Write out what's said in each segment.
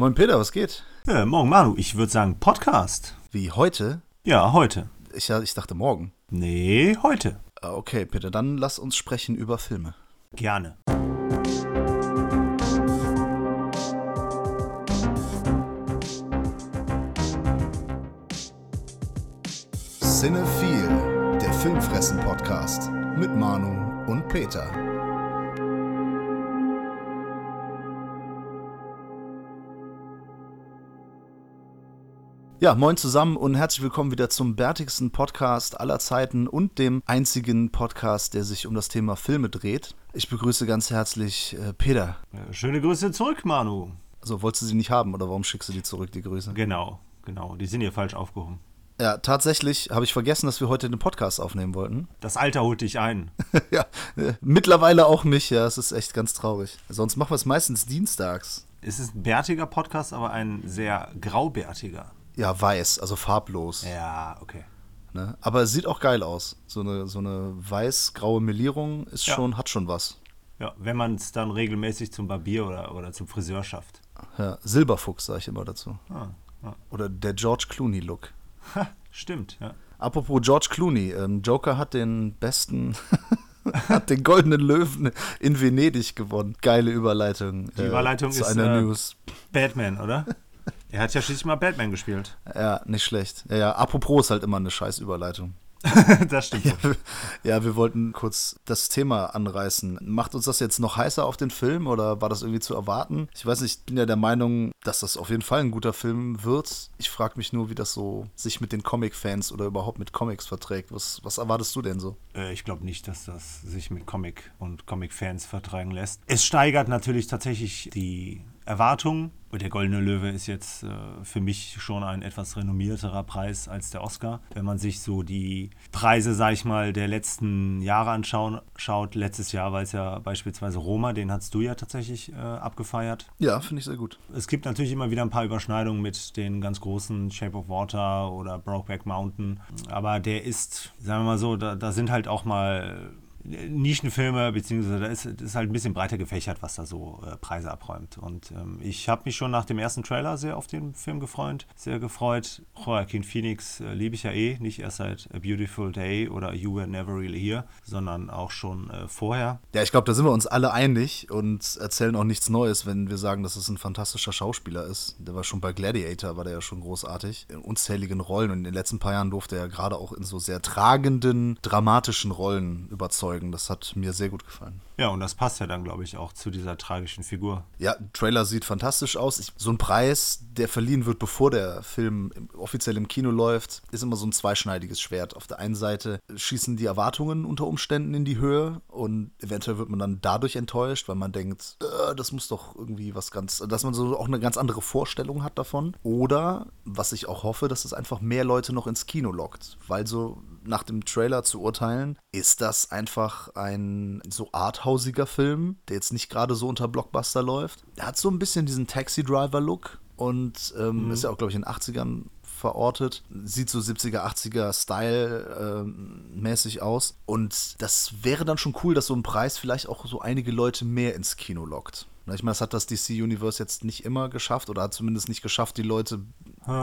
Moin Peter, was geht? Ja, morgen Manu, ich würde sagen Podcast. Wie heute? Ja, heute. Ich, ich dachte morgen. Nee, heute. Ah, Okay, Peter, dann lass uns sprechen über Filme. Gerne. Cinephile, der Filmfressen-Podcast mit Manu und Peter. Ja, moin zusammen und herzlich willkommen wieder zum bärtigsten Podcast aller Zeiten und dem einzigen Podcast, der sich um das Thema Filme dreht. Ich begrüße ganz herzlich äh, Peter. Schöne Grüße zurück, Manu. Also, wolltest du sie nicht haben oder warum schickst du die zurück, die Grüße? Genau, genau. Die sind hier falsch aufgehoben. Ja, tatsächlich habe ich vergessen, dass wir heute den Podcast aufnehmen wollten. Das Alter holt dich ein. ja, äh, mittlerweile auch mich, ja, es ist echt ganz traurig. Sonst machen wir es meistens dienstags. Es ist ein bärtiger Podcast, aber ein sehr graubärtiger. Ja, weiß, also farblos. Ja, okay. Ne? Aber es sieht auch geil aus. So eine, so eine weiß-graue Melierung ist Ja. schon, hat schon was. Ja, wenn man es dann regelmäßig zum Barbier oder, oder zum Friseur schafft. Ja, Silberfuchs sage ich immer dazu. Ah, ah. Oder der George Clooney-Look. Stimmt, ja. Apropos George Clooney, ähm, Joker hat den besten, hat den goldenen Löwen in Venedig gewonnen. Geile Überleitung. Die Überleitung zu ist, einer äh, News. Batman, oder? er hat ja schließlich mal Batman gespielt. Ja, nicht schlecht. Ja, ja, apropos ist halt immer eine scheiß Überleitung. das stimmt. wohl. Ja, wir wollten kurz das Thema anreißen. Macht uns das jetzt noch heißer auf den Film oder war das irgendwie zu erwarten? Ich weiß nicht, ich bin ja der Meinung, dass das auf jeden Fall ein guter Film wird. Ich frage mich nur, wie das so sich mit den Comic-Fans oder überhaupt mit Comics verträgt. Was, was erwartest du denn so? Äh, Ich glaube nicht, dass das sich mit Comic und Comic-Fans vertragen lässt. Es steigert natürlich tatsächlich die Erwartungen. Und der Goldene Löwe ist jetzt äh, für mich schon ein etwas renommierterer Preis als der Oscar. Wenn man sich so die Preise, sag ich mal, der letzten Jahre anschauen, schaut, letztes Jahr war es ja beispielsweise Roma, den hast du ja tatsächlich äh, abgefeiert. Ja, finde ich sehr gut. Es gibt natürlich immer wieder ein paar Überschneidungen mit den ganz großen Shape of Water oder Brokeback Mountain. Aber der ist, sagen wir mal so, da, da sind halt auch mal Nischenfilme, beziehungsweise da ist, ist halt ein bisschen breiter gefächert, was da so äh, Preise abräumt. Und ähm, ich habe mich schon nach dem ersten Trailer sehr auf den Film gefreut. Sehr gefreut. Joaquin Phoenix äh, liebe ich ja eh, nicht erst seit A Beautiful Day oder You Were Never Really Here, sondern auch schon äh, vorher. Ja, ich glaube, da sind wir uns alle einig und erzählen auch nichts Neues, wenn wir sagen, dass es ein fantastischer Schauspieler ist. Der war schon bei Gladiator, war der ja schon großartig. In unzähligen Rollen und in den letzten paar Jahren durfte er gerade auch in so sehr tragenden, dramatischen Rollen überzeugen. Das hat mir sehr gut gefallen. Ja, und das passt ja dann, glaube ich, auch zu dieser tragischen Figur. Ja, Trailer sieht fantastisch aus. Ich, so ein Preis, der verliehen wird, bevor der Film offiziell im Kino läuft, ist immer so ein zweischneidiges Schwert. Auf der einen Seite schießen die Erwartungen unter Umständen in die Höhe und eventuell wird man dann dadurch enttäuscht, weil man denkt, äh, das muss doch irgendwie was ganz, dass man so auch eine ganz andere Vorstellung hat davon. Oder, was ich auch hoffe, dass es einfach mehr Leute noch ins Kino lockt, weil so nach dem Trailer zu urteilen, ist das einfach ein so arthausiger Film, der jetzt nicht gerade so unter Blockbuster läuft. Er hat so ein bisschen diesen Taxi-Driver-Look und ähm, ist ja auch, glaube ich, in den 80ern verortet. Sieht so 70er, 80er Style ähm, mäßig aus. Und das wäre dann schon cool, dass so ein Preis vielleicht auch so einige Leute mehr ins Kino lockt. Ich meine, das hat das DC-Universe jetzt nicht immer geschafft oder hat zumindest nicht geschafft, die Leute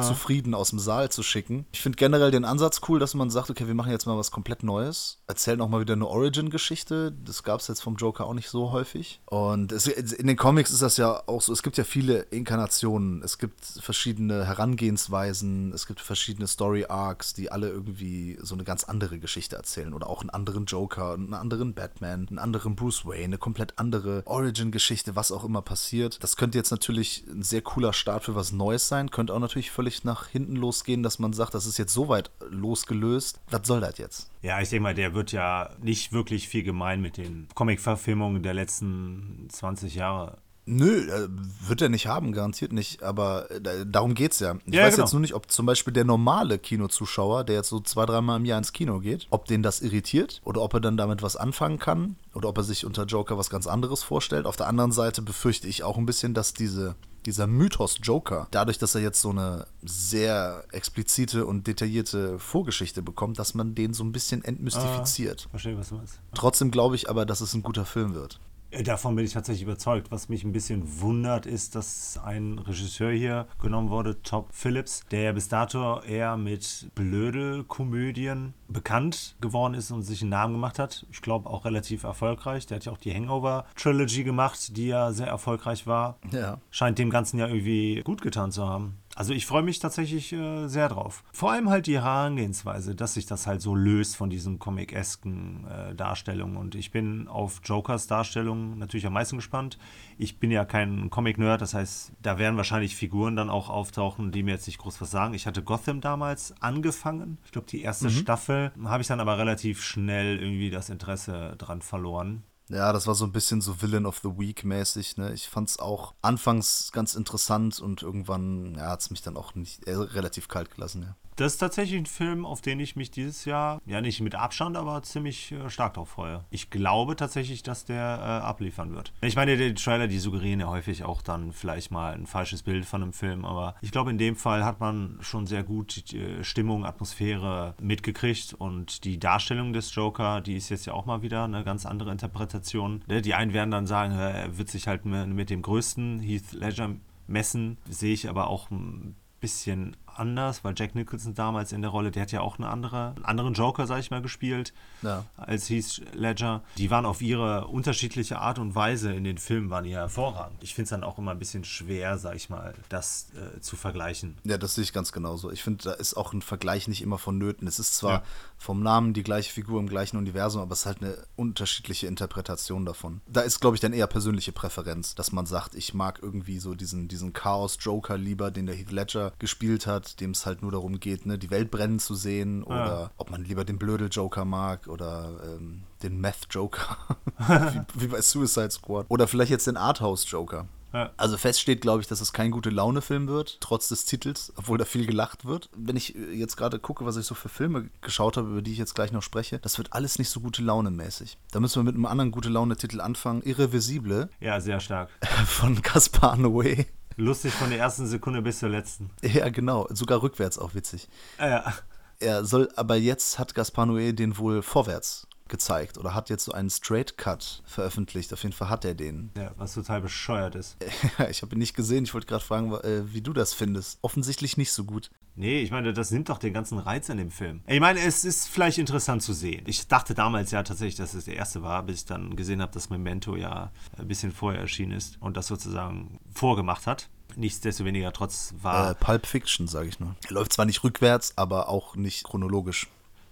zufrieden aus dem Saal zu schicken. Ich finde generell den Ansatz cool, dass man sagt, okay, wir machen jetzt mal was komplett Neues, erzählen auch mal wieder eine Origin-Geschichte. Das gab es jetzt vom Joker auch nicht so häufig. Und es, in den Comics ist das ja auch so, es gibt ja viele Inkarnationen, es gibt verschiedene Herangehensweisen, es gibt verschiedene Story-Arcs, die alle irgendwie so eine ganz andere Geschichte erzählen. Oder auch einen anderen Joker, einen anderen Batman, einen anderen Bruce Wayne, eine komplett andere Origin-Geschichte, was auch immer passiert. Das könnte jetzt natürlich ein sehr cooler Start für was Neues sein, könnte auch natürlich völlig nach hinten losgehen, dass man sagt, das ist jetzt so weit losgelöst. Was soll das jetzt? Ja, ich denke mal, der wird ja nicht wirklich viel gemein mit den Comic-Verfilmungen der letzten 20 Jahre. Nö, äh, wird er nicht haben, garantiert nicht. Aber äh, darum geht's ja. Ich Ja, weiß genau. jetzt nur nicht, ob zum Beispiel der normale Kinozuschauer, der jetzt so zwei, dreimal im Jahr ins Kino geht, ob den das irritiert oder ob er dann damit was anfangen kann oder ob er sich unter Joker was ganz anderes vorstellt. Auf der anderen Seite befürchte ich auch ein bisschen, dass diese dieser Mythos Joker, dadurch, dass er jetzt so eine sehr explizite und detaillierte Vorgeschichte bekommt, dass man den so ein bisschen entmystifiziert. Verstehe, was du meinst. Trotzdem glaube ich aber, dass es ein guter Film wird. Äh, Davon bin ich tatsächlich überzeugt. Was mich ein bisschen wundert, ist, dass ein Regisseur hier genommen wurde, Top Phillips, der ja bis dato eher mit Blödel-Komödien bekannt geworden ist und sich einen Namen gemacht hat. Ich glaube auch relativ erfolgreich. Der hat ja auch die Hangover-Trilogy gemacht, die ja sehr erfolgreich war. Ja. Scheint dem Ganzen ja irgendwie gut getan zu haben. Also ich freue mich tatsächlich äh, sehr drauf. Vor allem halt die Herangehensweise, dass sich das halt so löst von diesen comic-esken äh, Darstellungen. Und ich bin auf Jokers Darstellung natürlich am meisten gespannt. Ich bin ja kein Comic-Nerd, das heißt, da werden wahrscheinlich Figuren dann auch auftauchen, die mir jetzt nicht groß was sagen. Ich hatte Gotham damals angefangen. Ich glaube, die erste Staffel habe ich dann aber relativ schnell irgendwie das Interesse dran verloren. Ja, das war so ein bisschen so Villain of the Week mäßig. Ne? Ich fand es auch anfangs ganz interessant und irgendwann ja, hat es mich dann auch nicht äh, relativ kalt gelassen. Ja. Das ist tatsächlich ein Film, auf den ich mich dieses Jahr, ja nicht mit Abstand, aber ziemlich äh, stark drauf freue. Ich glaube tatsächlich, dass der äh, abliefern wird. Ich meine, die Trailer, die suggerieren ja häufig auch dann vielleicht mal ein falsches Bild von einem Film, aber ich glaube, in dem Fall hat man schon sehr gut äh, Stimmung, Atmosphäre mitgekriegt und die Darstellung des Joker, die ist jetzt ja auch mal wieder eine ganz andere Interpretation. Ne, Die einen werden dann sagen, äh, er wird sich halt mit dem größten Heath Ledger messen, sehe ich aber auch ein bisschen anders, weil Jack Nicholson damals in der Rolle, der hat ja auch eine andere, einen anderen Joker, sag ich mal, gespielt, Ja. als Heath Ledger. Die waren auf ihre unterschiedliche Art und Weise in den Filmen, waren ja hervorragend. Ich finde es dann auch immer ein bisschen schwer, sag ich mal, das äh, zu vergleichen. Ja, das sehe ich ganz genauso. Ich finde, da ist auch ein Vergleich nicht immer vonnöten. Es ist zwar Ja. Vom Namen die gleiche Figur im gleichen Universum, aber es ist halt eine unterschiedliche Interpretation davon. Da ist, glaube ich, dann eher persönliche Präferenz, dass man sagt, ich mag irgendwie so diesen, diesen Chaos-Joker lieber, den der Heath Ledger gespielt hat, dem es halt nur darum geht, ne, die Welt brennen zu sehen oder ob man lieber den Blödel-Joker mag oder ähm, den Meth-Joker, wie, wie bei Suicide Squad. Oder vielleicht jetzt den Arthouse-Joker. Ja. Also fest steht, glaube ich, dass es kein gute Laune-Film wird, trotz des Titels, obwohl da viel gelacht wird. Wenn ich äh, jetzt gerade gucke, was ich so für Filme geschaut habe, über die ich jetzt gleich noch spreche, das wird alles nicht so gute Laune-mäßig. Da müssen wir mit einem anderen gute Laune-Titel anfangen. Irreversible Ja, sehr stark. von Gaspar Noé. Lustig von der ersten Sekunde bis zur letzten. Ja, genau. Sogar rückwärts auch witzig. Ah, ja. Er soll, aber jetzt hat Gaspar Noé den wohl vorwärts gezeigt oder hat jetzt so einen Straight Cut veröffentlicht. Auf jeden Fall hat er den. ja, was total bescheuert ist. Ich habe ihn nicht gesehen. Ich wollte gerade fragen, äh, wie du das findest. Offensichtlich nicht so gut. Nee, ich meine, das nimmt doch den ganzen Reiz an dem Film. Ich meine, es ist vielleicht interessant zu sehen. Ich dachte damals ja tatsächlich, dass es der erste war, bis ich dann gesehen habe, dass Memento ja ein bisschen vorher erschienen ist und das sozusagen vorgemacht hat. Nichtsdestoweniger trotz war. Äh, Pulp Fiction, sage ich nur. Er läuft zwar nicht rückwärts, aber auch nicht chronologisch.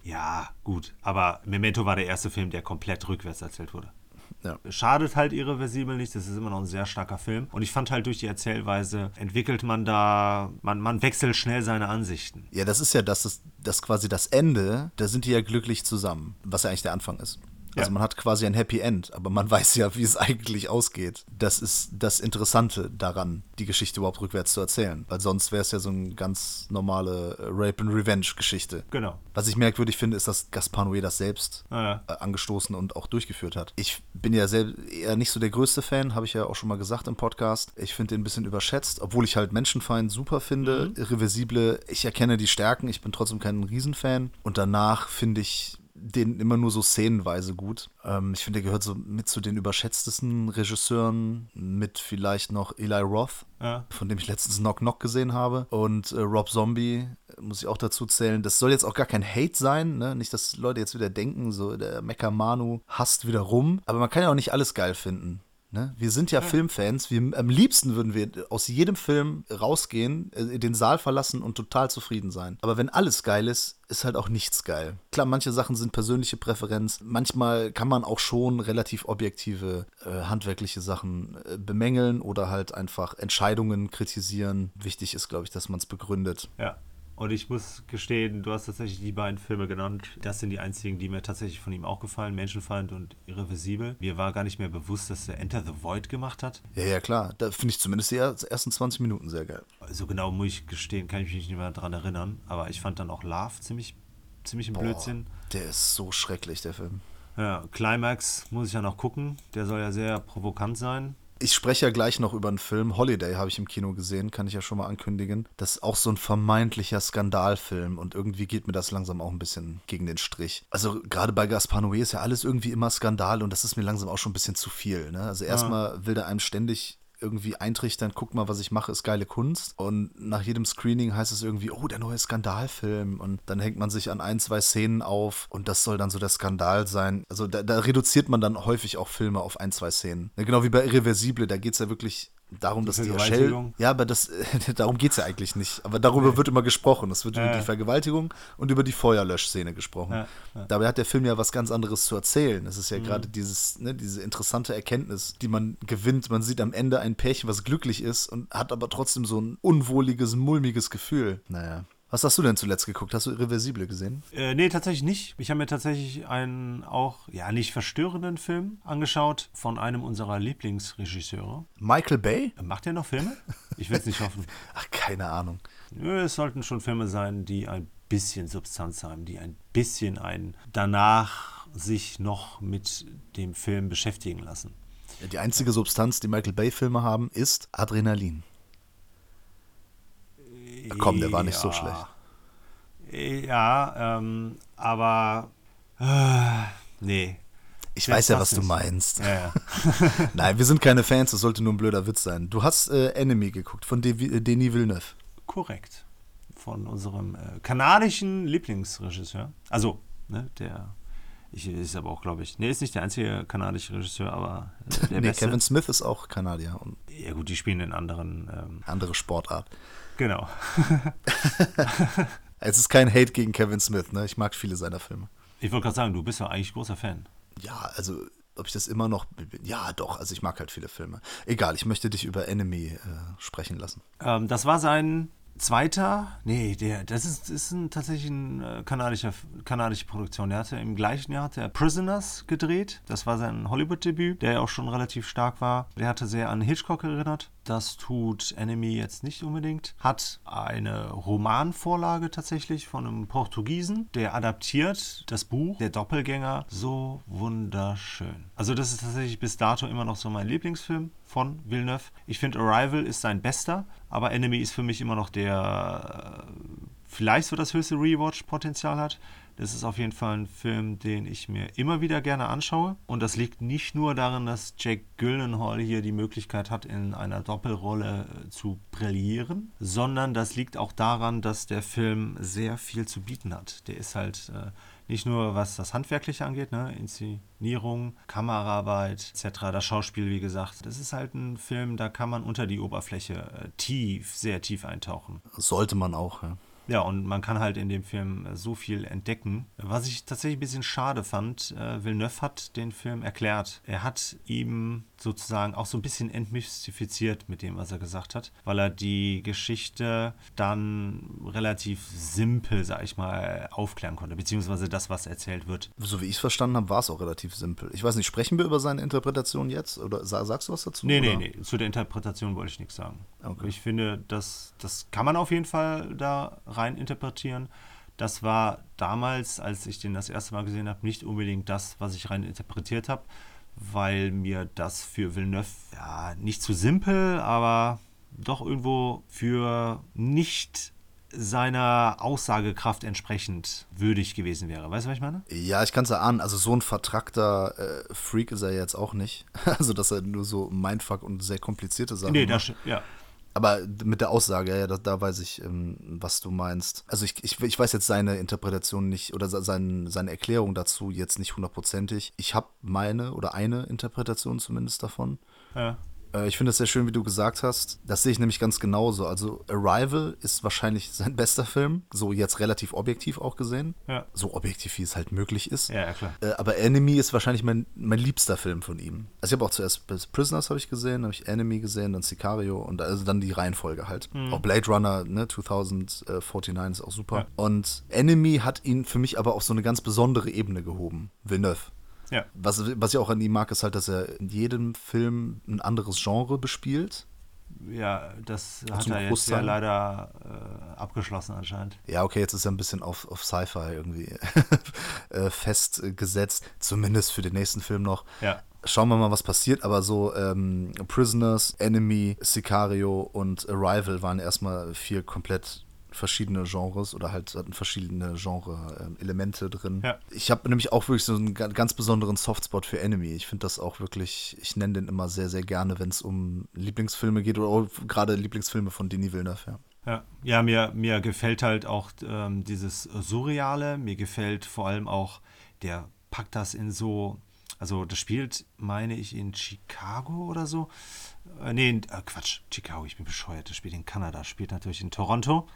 Ja, gut. Aber Memento war der erste Film, der komplett rückwärts erzählt wurde. Ja. Schadet halt irreversibel nicht, das ist immer noch ein sehr starker Film. Und ich fand halt durch die Erzählweise entwickelt man da, man, man wechselt schnell seine Ansichten. Ja, das ist ja das, ist, das quasi das Ende, da sind die ja glücklich zusammen, was ja eigentlich der Anfang ist. Also Ja. man hat quasi ein Happy End, aber man weiß ja, wie es eigentlich ausgeht. Das ist das Interessante daran, die Geschichte überhaupt rückwärts zu erzählen. Weil sonst wäre es ja so eine ganz normale äh, Rape-and-Revenge-Geschichte. Genau. Was ich merkwürdig finde, ist, dass Gaspar Noé das selbst Ah, ja. äh, angestoßen und auch durchgeführt hat. Ich bin ja selbst eher nicht so der größte Fan, habe ich ja auch schon mal gesagt im Podcast. Ich finde den ein bisschen überschätzt, obwohl ich halt Menschenfeind super finde. Irreversible, ich erkenne die Stärken, ich bin trotzdem kein Riesenfan. Und danach finde ich den immer nur so szenenweise gut. Ähm, ich finde, der gehört so mit zu den überschätztesten Regisseuren, mit vielleicht noch Eli Roth, Ja. von dem ich letztens Knock Knock gesehen habe. Und äh, Rob Zombie muss ich auch dazu zählen. Das soll jetzt auch gar kein Hate sein, ne? Nicht, dass Leute jetzt wieder denken, so der Mecha Manu hasst wieder rum. Aber man kann ja auch nicht alles geil finden. Ne? Wir sind ja, Filmfans. Wir, am liebsten würden wir aus jedem Film rausgehen, äh, den Saal verlassen und total zufrieden sein. Aber wenn alles geil ist, ist halt auch nichts geil. Klar, manche Sachen sind persönliche Präferenz. Manchmal kann man auch schon relativ objektive äh, handwerkliche Sachen äh, bemängeln oder halt einfach Entscheidungen kritisieren. Wichtig ist, glaube ich, dass man es begründet. Ja. Und ich muss gestehen, du hast tatsächlich die beiden Filme genannt. Das sind die einzigen, die mir tatsächlich von ihm auch gefallen. Menschenfeind und Irreversibel. Mir war gar nicht mehr bewusst, dass er Enter the Void gemacht hat. Ja, ja, klar. Da finde ich zumindest die er- ersten 20 Minuten sehr geil. So genau muss ich gestehen, kann ich mich nicht mehr daran erinnern. Aber ich fand dann auch Love ziemlich, ziemlich ein Blödsinn. Der ist so schrecklich, der Film. Ja, Climax muss ich ja noch gucken. Der soll ja sehr provokant sein. Ich spreche ja gleich noch über einen Film. Holiday habe ich im Kino gesehen, kann ich ja schon mal ankündigen. Das ist auch so ein vermeintlicher Skandalfilm und irgendwie geht mir das langsam auch ein bisschen gegen den Strich. Also gerade bei Gaspar Noé ist ja alles irgendwie immer Skandal und das ist mir langsam auch schon ein bisschen zu viel. Ne? Also erstmal will der einem ständig irgendwie eintrichtern, guck mal, was ich mache, ist geile Kunst. Und nach jedem Screening heißt es irgendwie, oh, der neue Skandalfilm. Und dann hängt man sich an ein, zwei Szenen auf und das soll dann so der Skandal sein. Also da, da reduziert man dann häufig auch Filme auf ein, zwei Szenen. Genau wie bei Irreversible, da geht es ja wirklich darum, Die dass? Shell. Ja, aber das, darum geht es ja eigentlich nicht. Aber darüber wird immer gesprochen. Es wird Ja, über die Vergewaltigung und über die Feuerlöschszene gesprochen. Ja, ja. Dabei hat der Film ja was ganz anderes zu erzählen. Es ist ja Mhm. gerade dieses, ne, diese interessante Erkenntnis, die man gewinnt. Man sieht am Ende ein Pärchen, was glücklich ist und hat aber trotzdem so ein unwohliges, mulmiges Gefühl. Naja. Was hast du denn zuletzt geguckt? Hast du Irreversible gesehen? Äh, nee, tatsächlich nicht. Ich habe mir tatsächlich einen auch, ja, nicht verstörenden Film angeschaut von einem unserer Lieblingsregisseure. Michael Bay? Äh, Macht er noch Filme? Ich will es nicht hoffen. Ach, keine Ahnung. Nö, es sollten schon Filme sein, die ein bisschen Substanz haben, die ein bisschen ein danach sich noch mit dem Film beschäftigen lassen. Die einzige Substanz, die Michael Bay-Filme haben, ist Adrenalin. Ach komm, der war nicht so schlecht. Ja, ähm, aber äh, nee. Ich weiß ja, was du nicht. meinst. Ja, ja. Nein, wir sind keine Fans, das sollte nur ein blöder Witz sein. Du hast äh, Enemy geguckt von De äh, Denis Villeneuve. Korrekt. Von unserem äh, kanadischen Lieblingsregisseur. Also, ne, der. Ich, ist aber auch, glaube ich. Ne, ist nicht der einzige kanadische Regisseur, aber äh, der nee, beste. Kevin Smith ist auch Kanadier Ja, gut, die spielen in anderen. Ähm, andere Sportart. Genau. Es ist kein Hate gegen Kevin Smith, ne? Ich mag viele seiner Filme. Ich wollte gerade sagen, du bist ja eigentlich großer Fan. Ja, also ob ich das immer noch bin. Ja, doch, also ich mag halt viele Filme. Egal, ich möchte dich über Enemy äh, sprechen lassen. Ähm, das war sein zweiter. Nee, der, das ist, ist ein, tatsächlich eine äh, kanadischer, kanadische Produktion. Der hatte im gleichen Jahr hat er Prisoners gedreht. Das war sein Hollywood-Debüt, der ja auch schon relativ stark war. Der hatte sehr an Hitchcock erinnert. Das tut Enemy jetzt nicht unbedingt. Hat eine Romanvorlage tatsächlich von einem Portugiesen, der adaptiert das Buch Der Doppelgänger so wunderschön. Also das ist tatsächlich bis dato immer noch so mein Lieblingsfilm von Villeneuve. Ich finde Arrival ist sein bester, aber Enemy ist für mich immer noch der äh, vielleicht so das höchste Rewatch-Potenzial hat. Das ist auf jeden Fall ein Film, den ich mir immer wieder gerne anschaue. Und das liegt nicht nur darin, dass Jake Gyllenhaal hier die Möglichkeit hat, in einer Doppelrolle äh, zu brillieren, sondern das liegt auch daran, dass der Film sehr viel zu bieten hat. Der ist halt äh, nicht nur was das Handwerkliche angeht, ne? Inszenierung, Kameraarbeit etc., das Schauspiel, wie gesagt. Das ist halt ein Film, da kann man unter die Oberfläche äh, tief, sehr tief eintauchen. Sollte man auch, ja. Ja, und man kann halt in dem Film äh, so viel entdecken. Was ich tatsächlich ein bisschen schade fand, äh, Villeneuve hat den Film erklärt. Er hat ihm sozusagen auch so ein bisschen entmystifiziert mit dem, was er gesagt hat, weil er die Geschichte dann relativ simpel, sag ich mal, aufklären konnte, beziehungsweise das, was erzählt wird. So wie ich es verstanden habe, war es auch relativ simpel. Ich weiß nicht, sprechen wir über seine Interpretation jetzt? Oder sa- sagst du was dazu? Nee, nee, oder? nee, zu der Interpretation wollte ich nichts sagen. Okay. Ich finde, das, das kann man auf jeden Fall da rein interpretieren. Das war damals, als ich den das erste Mal gesehen habe, nicht unbedingt das, was ich rein interpretiert habe, weil mir das für Villeneuve ja nicht zu simpel, aber doch irgendwo für nicht seiner Aussagekraft entsprechend würdig gewesen wäre. Weißt du, was ich meine? Ja, ich kann es erahnen. Also so ein vertrackter äh, Freak ist er jetzt auch nicht. Also, dass er nur so Mindfuck und sehr komplizierte Sachen Nee, macht. das, ja. Aber mit der Aussage, ja, da, da weiß ich, ähm, was du meinst. Also ich, ich, ich weiß jetzt seine Interpretation nicht oder se- sein, seine Erklärung dazu jetzt nicht hundertprozentig. Ich habe meine oder eine Interpretation zumindest davon. ja. Äh, Ich finde es sehr schön, wie du gesagt hast. Das sehe ich nämlich ganz genauso. Also Arrival ist wahrscheinlich sein bester Film, so jetzt relativ objektiv auch gesehen. Ja. So objektiv, wie es halt möglich ist. Ja, ja, klar. Äh, Aber Enemy ist wahrscheinlich mein, mein liebster Film von ihm. Also ich habe auch zuerst Prisoners habe ich gesehen, dann habe ich Enemy gesehen, dann Sicario und also dann die Reihenfolge halt. Auch Blade Runner, ne, 2049 ist auch super. Ja. Und Enemy hat ihn für mich aber auf so eine ganz besondere Ebene gehoben. Villeneuve. Ja. Was, was ich auch an ihm mag, ist halt, dass er in jedem Film ein anderes Genre bespielt. Ja, das hat zum er jetzt Großteil? ja leider äh, abgeschlossen anscheinend. Ja, okay, jetzt ist er ein bisschen auf, auf Sci-Fi irgendwie äh, festgesetzt, zumindest für den nächsten Film noch. Ja. schauen wir mal, was passiert. Aber so ähm, Prisoners, Enemy, Sicario und Arrival waren erstmal vier komplett verschiedene Genres oder halt hatten verschiedene Genre-Elemente drin. Ja. Ich habe nämlich auch wirklich so einen ga- ganz besonderen Softspot für Enemy. Ich finde das auch wirklich, ich nenne den immer sehr, sehr gerne, wenn es um Lieblingsfilme geht oder gerade Lieblingsfilme von Denis Villeneuve. Ja. Ja, ja mir, mir gefällt halt auch ähm, dieses Surreale. Mir gefällt vor allem auch, der packt das in so, also das spielt, meine ich, in Chicago oder so. Äh, nee, äh, Quatsch, Chicago, ich bin bescheuert. Das spielt in Kanada, spielt natürlich in Toronto.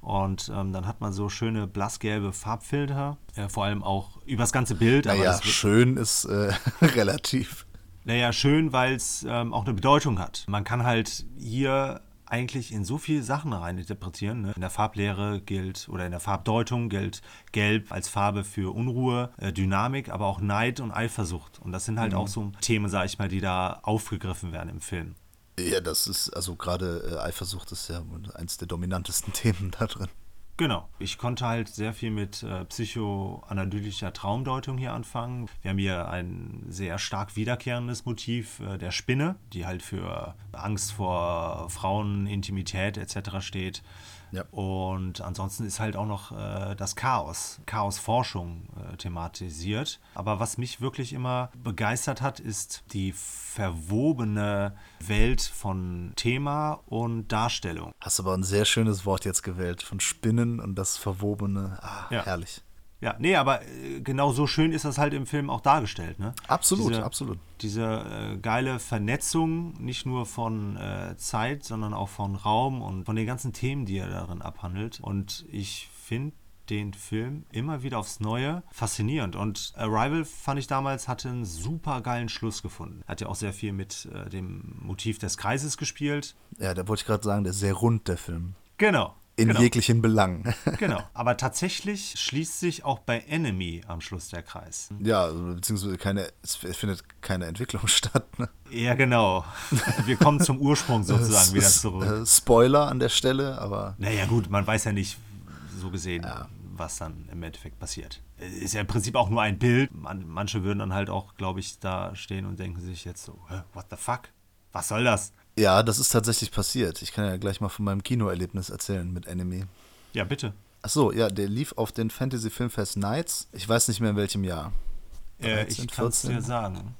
Und ähm, dann hat man so schöne blassgelbe Farbfilter, äh, vor allem auch übers ganze Bild. aber Naja, schön ist äh, relativ. naja, schön, weil es ähm, auch eine Bedeutung hat. Man kann halt hier eigentlich in so viele Sachen reininterpretieren. Ne? In der Farblehre gilt oder in der Farbdeutung gilt Gelb als Farbe für Unruhe, äh, Dynamik, aber auch Neid und Eifersucht. Und das sind halt auch so Themen, sag ich mal, die da aufgegriffen werden im Film. Ja, das ist, also gerade äh, Eifersucht ist ja eins der dominantesten Themen da drin. Genau. Ich konnte halt sehr viel mit äh, psychoanalytischer Traumdeutung hier anfangen. Wir haben hier ein sehr stark wiederkehrendes Motiv äh, der Spinne, die halt für Angst vor Frauen, Intimität etc. steht. Ja. Und ansonsten ist halt auch noch äh, das Chaos, Chaosforschung äh, thematisiert. Aber was mich wirklich immer begeistert hat, ist die verwobene Welt von Thema und Darstellung. Hast aber ein sehr schönes Wort jetzt gewählt von Spinnen und das Verwobene. Ah, Ja. herrlich. Ja, nee, aber äh, genau so schön ist das halt im Film auch dargestellt, ne? Absolut, diese, absolut. Diese äh, geile Vernetzung, nicht nur von äh, Zeit, sondern auch von Raum und von den ganzen Themen, die er darin abhandelt. Und ich finde den Film immer wieder aufs Neue faszinierend. Und Arrival fand ich damals hatte einen super geilen Schluss gefunden. Hat ja auch sehr viel mit äh, dem Motiv des Kreises gespielt. Ja, da wollte ich gerade sagen, der ist sehr rund, der Film. Genau. In genau. jeglichen Belangen. Genau. Aber tatsächlich schließt sich auch bei Enemy am Schluss der Kreis. ja, beziehungsweise keine, es findet keine Entwicklung statt. Ne? Ja, genau. Wir kommen zum Ursprung sozusagen wieder zurück. äh, Spoiler an der Stelle, aber Naja, gut, man weiß ja nicht so gesehen, was dann im Endeffekt passiert. Ist ja im Prinzip auch nur ein Bild. Man, manche würden dann halt auch, glaube ich, da stehen und denken sich jetzt so, "Hä, what the fuck? Was soll das? Ja, das ist tatsächlich passiert. Ich kann ja gleich mal von meinem Kinoerlebnis erzählen mit Enemy. Ja, bitte. Achso, ja, der lief auf den Fantasy Filmfest Nights. Ich weiß nicht mehr in welchem Jahr. Äh, 13, ich kann es 14? dir sagen.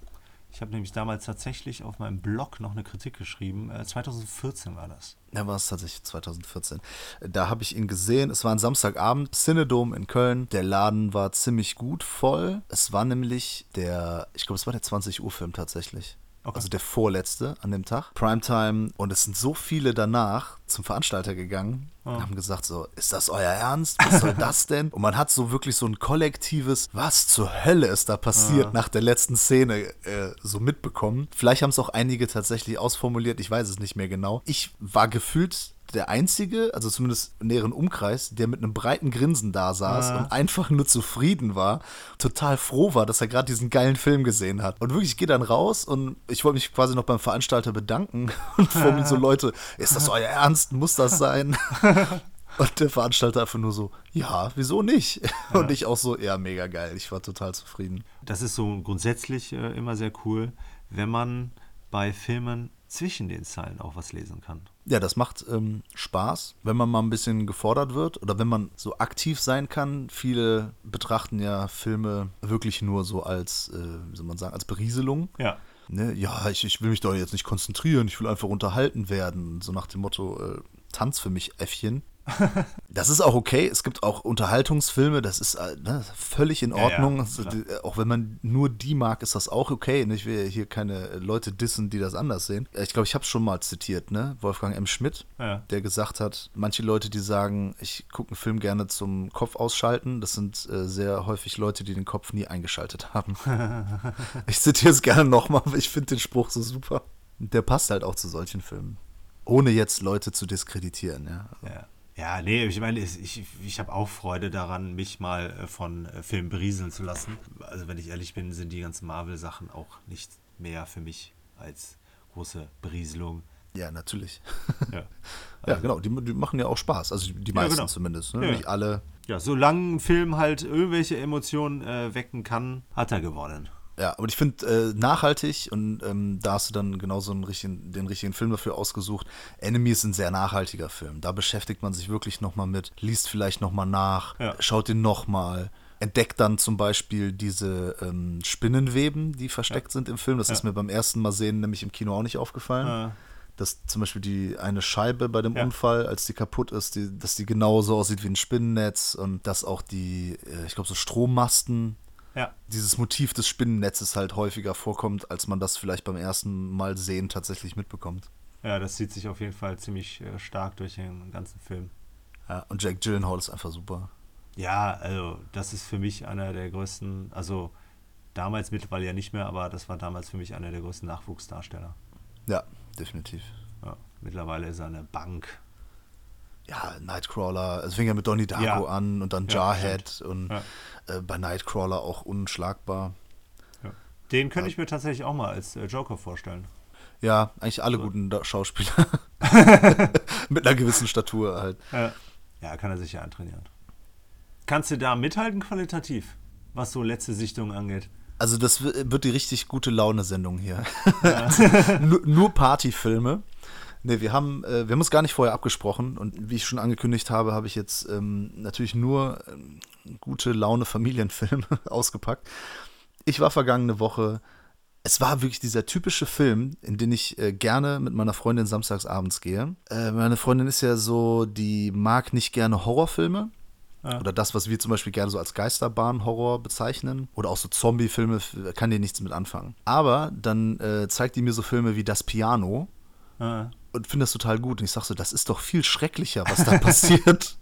Ich habe nämlich damals tatsächlich auf meinem Blog noch eine Kritik geschrieben. Äh, 2014 war das. Ja, war es tatsächlich 2014. Da habe ich ihn gesehen. Es war ein Samstagabend, Cinedom in Köln. Der Laden war ziemlich gut voll. Es war nämlich der, ich glaube, es war der 20 Uhr Film tatsächlich. Okay. Also der vorletzte an dem Tag. Primetime. Und es sind so viele danach zum Veranstalter gegangen und haben gesagt so, ist das euer Ernst? Was soll das denn? Und man hat so wirklich so ein kollektives, was zur Hölle ist da passiert nach der letzten Szene äh, so mitbekommen. Vielleicht haben es auch einige tatsächlich ausformuliert, ich weiß es nicht mehr genau. Ich war gefühlt der Einzige, also zumindest im näheren Umkreis, der mit einem breiten Grinsen da saß und einfach nur zufrieden war, total froh war, dass er gerade diesen geilen Film gesehen hat. Und wirklich, ich gehe dann raus und ich wollte mich quasi noch beim Veranstalter bedanken und vor mir so Leute, ist das euer Ernst? Muss das sein? Und der Veranstalter einfach nur so, ja, wieso nicht? Und ich auch so, ja, mega geil. Ich war total zufrieden. Das ist so grundsätzlich äh, immer sehr cool, wenn man bei Filmen zwischen den Zeilen auch was lesen kann. Ja, das macht ähm, Spaß, wenn man mal ein bisschen gefordert wird oder wenn man so aktiv sein kann. Viele betrachten ja Filme wirklich nur so als, äh, wie soll man sagen, als Berieselung. Ja. Ne? Ja, ich, ich will mich doch jetzt nicht konzentrieren, ich will einfach unterhalten werden. So nach dem Motto, äh, tanz für mich, Äffchen. Das ist auch okay. Es gibt auch Unterhaltungsfilme, das ist äh, ne, völlig in Ja, ja, Ordnung. Also, auch wenn man nur die mag, ist das auch okay. Ich will hier keine Leute dissen, die das anders sehen. Äh, Ich glaube, ich habe es schon mal zitiert, ne? Wolfgang M. Schmidt, Ja. der gesagt hat, manche Leute, die sagen, ich gucke einen Film gerne zum Kopf ausschalten, das sind äh, sehr häufig Leute, die den Kopf nie eingeschaltet haben. ich zitiere es gerne nochmal, aber ich finde den Spruch so super. Der passt halt auch zu solchen Filmen. Ohne jetzt Leute zu diskreditieren, ja. Ja. Ja, nee, ich meine, ich, ich, habe auch Freude daran, mich mal äh, von äh, Filmen berieseln zu lassen. Also, wenn ich ehrlich bin, sind die ganzen Marvel-Sachen auch nicht mehr für mich als große Berieselung. Ja, natürlich. Ja, Ja, genau, die, die machen ja auch Spaß. Also die meisten genau. zumindest. Ne? Ja. Nicht alle. ja solange ein Film halt irgendwelche Emotionen äh, wecken kann, hat er gewonnen. Ja, aber ich finde äh, nachhaltig und ähm, da hast du dann genauso einen richtigen, den richtigen Film dafür ausgesucht. Enemy ist ein sehr nachhaltiger Film. Da beschäftigt man sich wirklich nochmal mit, liest vielleicht nochmal nach, Ja. schaut ihn nochmal, entdeckt dann zum Beispiel diese ähm, Spinnenweben, die versteckt sind im Film. Das Ja. ist mir beim ersten Mal sehen nämlich im Kino auch nicht aufgefallen. Äh, Dass zum Beispiel die eine Scheibe bei dem Ja. Unfall, als die kaputt ist, die, dass die genauso aussieht wie ein Spinnennetz und dass auch die, äh, ich glaube, so Strommasten ja, dieses Motiv des Spinnennetzes halt häufiger vorkommt, als man das vielleicht beim ersten Mal sehen tatsächlich mitbekommt. ja, das zieht sich auf jeden Fall ziemlich äh, stark durch den ganzen Film. Ja, und Jack Gyllenhaal ist einfach super. Ja, also das ist für mich einer der größten, also damals mittlerweile ja nicht mehr, aber das war damals für mich einer der größten Nachwuchsdarsteller. Ja, definitiv. Ja, mittlerweile ist er eine Bank. Ja, Nightcrawler, es fing ja mit Donnie Darko Ja. an und dann Ja, Jarhead und Ja. äh, bei Nightcrawler auch unschlagbar. Ja. Den könnte ich mir tatsächlich auch mal als äh, Joker vorstellen. Ja, eigentlich alle guten Da- Schauspieler. mit einer gewissen Statur halt. Ja. ja, kann er sich ja antrainieren. Kannst du da mithalten qualitativ, was so letzte Sichtung angeht? Also das wi- wird die richtig gute Laune-Sendung hier. nur, nur Partyfilme. Ne, wir haben, äh, wir haben uns gar nicht vorher abgesprochen und wie ich schon angekündigt habe, habe ich jetzt ähm, natürlich nur ähm, gute Laune Familienfilme ausgepackt. Ich war vergangene Woche, es war wirklich dieser typische Film, in den ich äh, gerne mit meiner Freundin samstags abends gehe. Äh, meine Freundin ist ja so, die mag nicht gerne Horrorfilme. Ja. Oder das, was wir zum Beispiel gerne so als Geisterbahn-Horror bezeichnen. Oder auch so Zombie-Filme, kann die nichts mit anfangen. Aber dann äh, zeigt die mir so Filme wie Das Piano Ja. Und finde das total gut. Und ich sage so, das ist doch viel schrecklicher, was da passiert.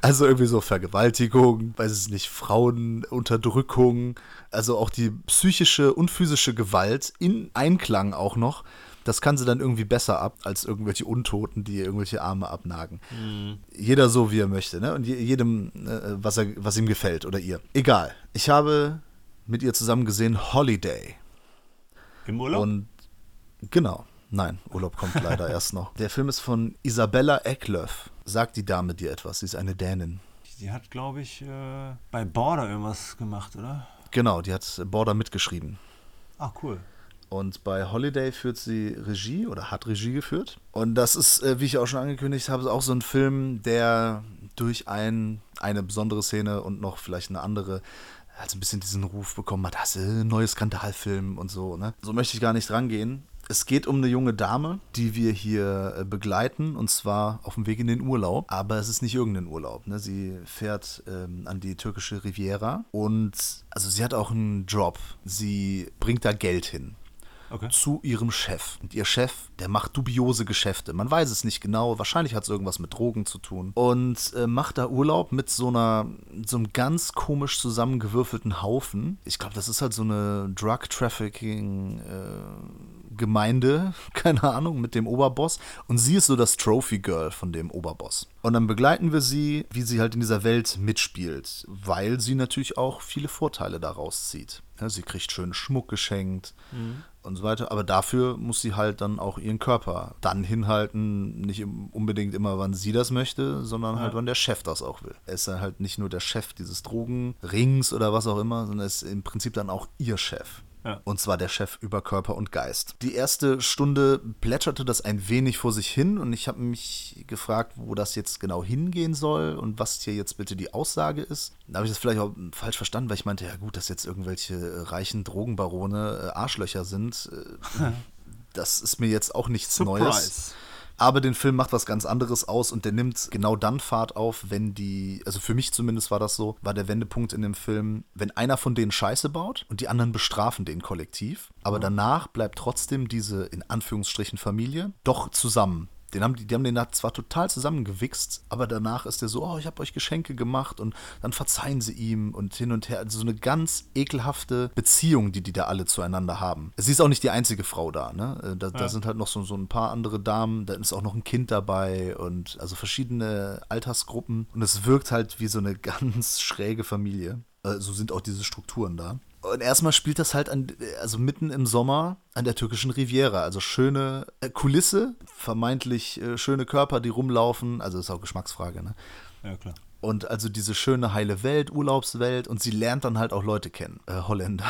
Also irgendwie so Vergewaltigung, weiß es nicht, Frauenunterdrückung, also auch die psychische und physische Gewalt in Einklang auch noch. Das kann sie dann irgendwie besser ab als irgendwelche Untoten, die ihr irgendwelche Arme abnagen. Jeder so, wie er möchte, ne? Und je, jedem, äh, was, er, was ihm gefällt oder ihr. Egal. Ich habe mit ihr zusammen gesehen Holiday. Im Urlaub? Und genau, nein, Urlaub kommt leider erst noch. Der Film ist von Isabella Eklöf. Sagt die Dame dir etwas? Sie ist eine Dänin. Die hat, glaube ich, äh, bei Border irgendwas gemacht, oder? Genau, die hat Border mitgeschrieben. Ach, cool. Und bei Holiday führt sie Regie oder hat Regie geführt. Und das ist, äh, wie ich auch schon angekündigt habe, auch so ein Film, der durch ein, eine besondere Szene und noch vielleicht eine andere halt so ein bisschen diesen Ruf bekommen hat, das ist ein neuer Skandalfilm und so. Ne? So möchte ich gar nicht rangehen. Es geht um eine junge Dame, die wir hier äh, begleiten, und zwar auf dem Weg in den Urlaub. Aber es ist nicht irgendein Urlaub. Ne? Sie fährt ähm, an die türkische Riviera und also sie hat auch einen Job. Sie bringt da Geld hin Okay. zu ihrem Chef. Und ihr Chef, der macht dubiose Geschäfte. Man weiß es nicht genau. Wahrscheinlich hat es irgendwas mit Drogen zu tun. Und äh, macht da Urlaub mit so einer, so einem ganz komisch zusammengewürfelten Haufen. Ich glaube, das ist halt so eine Drug Trafficking äh, Gemeinde, keine Ahnung, mit dem Oberboss. Und sie ist so das Trophy Girl von dem Oberboss. Und dann begleiten wir sie, wie sie halt in dieser Welt mitspielt, weil sie natürlich auch viele Vorteile daraus zieht. Ja, sie kriegt schönen Schmuck geschenkt und so weiter. Aber dafür muss sie halt dann auch ihren Körper dann hinhalten, nicht unbedingt immer, wann sie das möchte, sondern halt, wann der Chef das auch will. Er ist dann halt nicht nur der Chef dieses Drogenrings oder was auch immer, sondern er ist im Prinzip dann auch ihr Chef. Ja. Und zwar der Chef über Körper und Geist. Die erste Stunde plätscherte das ein wenig vor sich hin und ich habe mich gefragt, wo das jetzt genau hingehen soll und was hier jetzt bitte die Aussage ist. Da habe ich das vielleicht auch falsch verstanden, weil ich meinte, ja gut, dass jetzt irgendwelche reichen Drogenbarone äh, Arschlöcher sind. Äh, das ist mir jetzt auch nichts Neues. Aber den Film macht was ganz anderes aus und der nimmt genau dann Fahrt auf, wenn die, also für mich zumindest war das so, war der Wendepunkt in dem Film, wenn einer von denen Scheiße baut und die anderen bestrafen den kollektiv, aber danach bleibt trotzdem diese in Anführungsstrichen Familie doch zusammen. Den haben die, die haben den da zwar total zusammengewichst, aber danach ist der so, oh, ich habe euch Geschenke gemacht und dann verzeihen sie ihm und hin und her. Also so eine ganz ekelhafte Beziehung, die die da alle zueinander haben. Sie ist auch nicht die einzige Frau da, ne? Äh, Da, da Ja. sind halt noch so, so ein paar andere Damen, da ist auch noch ein Kind dabei und also verschiedene Altersgruppen und es wirkt halt wie so eine ganz schräge Familie. Äh, So sind auch diese Strukturen da. Und erstmal spielt das halt an, also mitten im Sommer an der türkischen Riviera. Also schöne äh, Kulisse, vermeintlich äh, schöne Körper, die rumlaufen. Also ist auch Geschmacksfrage, ne? Ja, klar. Und also diese schöne heile Welt, Urlaubswelt und sie lernt dann halt auch Leute kennen, äh, Holländer.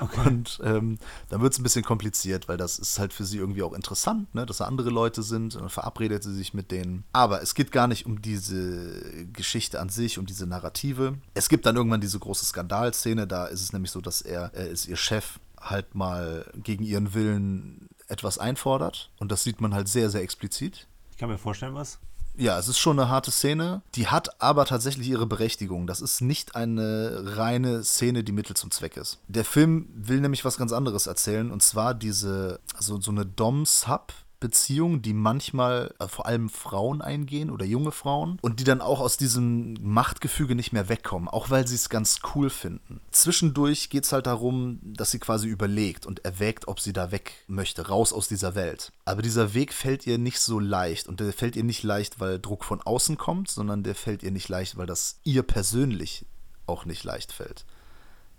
Okay. Und ähm, dann wird es ein bisschen kompliziert, weil das ist halt für sie irgendwie auch interessant, ne? dass da andere Leute sind und dann verabredet sie sich mit denen. Aber es geht gar nicht um diese Geschichte an sich, um diese Narrative. Es gibt dann irgendwann diese große Skandalszene, da ist es nämlich so, dass er, er ist ihr Chef halt mal gegen ihren Willen etwas einfordert. Und das sieht man halt sehr, sehr explizit. Ich kann mir vorstellen, was. Ja, es ist schon eine harte Szene. Die hat aber tatsächlich ihre Berechtigung. Das ist nicht eine reine Szene, die Mittel zum Zweck ist. Der Film will nämlich was ganz anderes erzählen. Und zwar diese, also so eine Dom-Sub Beziehungen, die manchmal äh, vor allem Frauen eingehen oder junge Frauen und die dann auch aus diesem Machtgefüge nicht mehr wegkommen, auch weil sie es ganz cool finden. Zwischendurch geht es halt darum, dass sie quasi überlegt und erwägt, ob sie da weg möchte, raus aus dieser Welt. Aber dieser Weg fällt ihr nicht so leicht und der fällt ihr nicht leicht, weil Druck von außen kommt, sondern der fällt ihr nicht leicht, weil das ihr persönlich auch nicht leicht fällt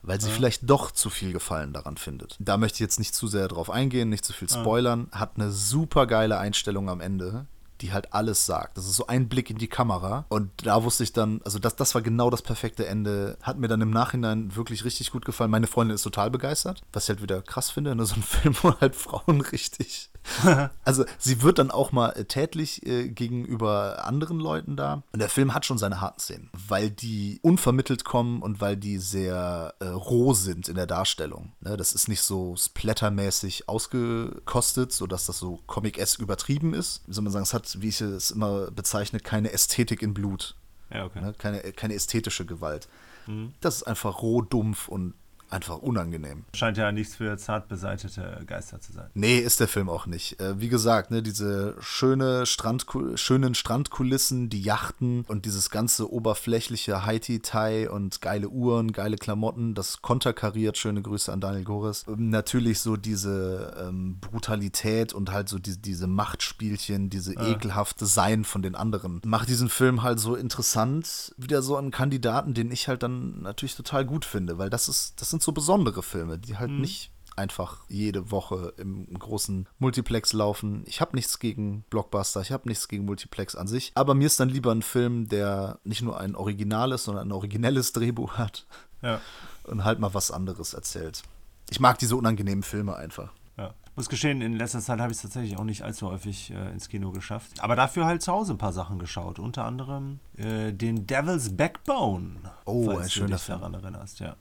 weil sie ja. vielleicht doch zu viel Gefallen daran findet. Da möchte ich jetzt nicht zu sehr drauf eingehen, nicht zu viel spoilern. Ja. Hat eine super geile Einstellung am Ende die halt alles sagt. Das ist so ein Blick in die Kamera. Und da wusste ich dann, also das, das war genau das perfekte Ende. Hat mir dann im Nachhinein wirklich richtig gut gefallen. Meine Freundin ist total begeistert, was ich halt wieder krass finde. Ne? So ein Film, wo halt Frauen richtig also sie wird dann auch mal äh, tätlich äh, gegenüber anderen Leuten da. Und der Film hat schon seine harten Szenen, weil die unvermittelt kommen und weil die sehr äh, roh sind in der Darstellung. Ne, das ist nicht so splattermäßig ausgekostet, sodass das so comic-esque übertrieben ist. Wie soll man sagen, es hat, wie ich es immer bezeichne, keine Ästhetik in Blut. Ja, okay. Ne, keine, keine ästhetische Gewalt. Mhm. Das ist einfach roh, dumpf und einfach unangenehm. Scheint ja nichts für zart beseitete Geister zu sein. Nee, ist der Film auch nicht. Äh, wie gesagt, ne, diese schöne Strand, schönen Strandkulissen, die Yachten und dieses ganze oberflächliche Haiti-Tai und geile Uhren, geile Klamotten, das konterkariert. Schöne Grüße an Daniel Goris. Ähm, natürlich so diese ähm, Brutalität und halt so die, diese Machtspielchen, diese ja. ekelhafte Sein von den anderen. Macht diesen Film halt so interessant, wieder so einen Kandidaten, den ich halt dann natürlich total gut finde, weil das ist, das sind so besondere Filme, die halt mhm. nicht einfach jede Woche im großen Multiplex laufen. Ich habe nichts gegen Blockbuster, ich habe nichts gegen Multiplex an sich, aber mir ist dann lieber ein Film, der nicht nur ein originales, sondern ein originelles Drehbuch hat ja. und halt mal was anderes erzählt. Ich mag diese unangenehmen Filme einfach. Ja. Muss gestehen, in letzter Zeit habe ich es tatsächlich auch nicht allzu häufig äh, ins Kino geschafft. Aber dafür halt zu Hause ein paar Sachen geschaut. Unter anderem äh, den Devil's Backbone. Oh, ein schöner du dich daran erinnerst, ja.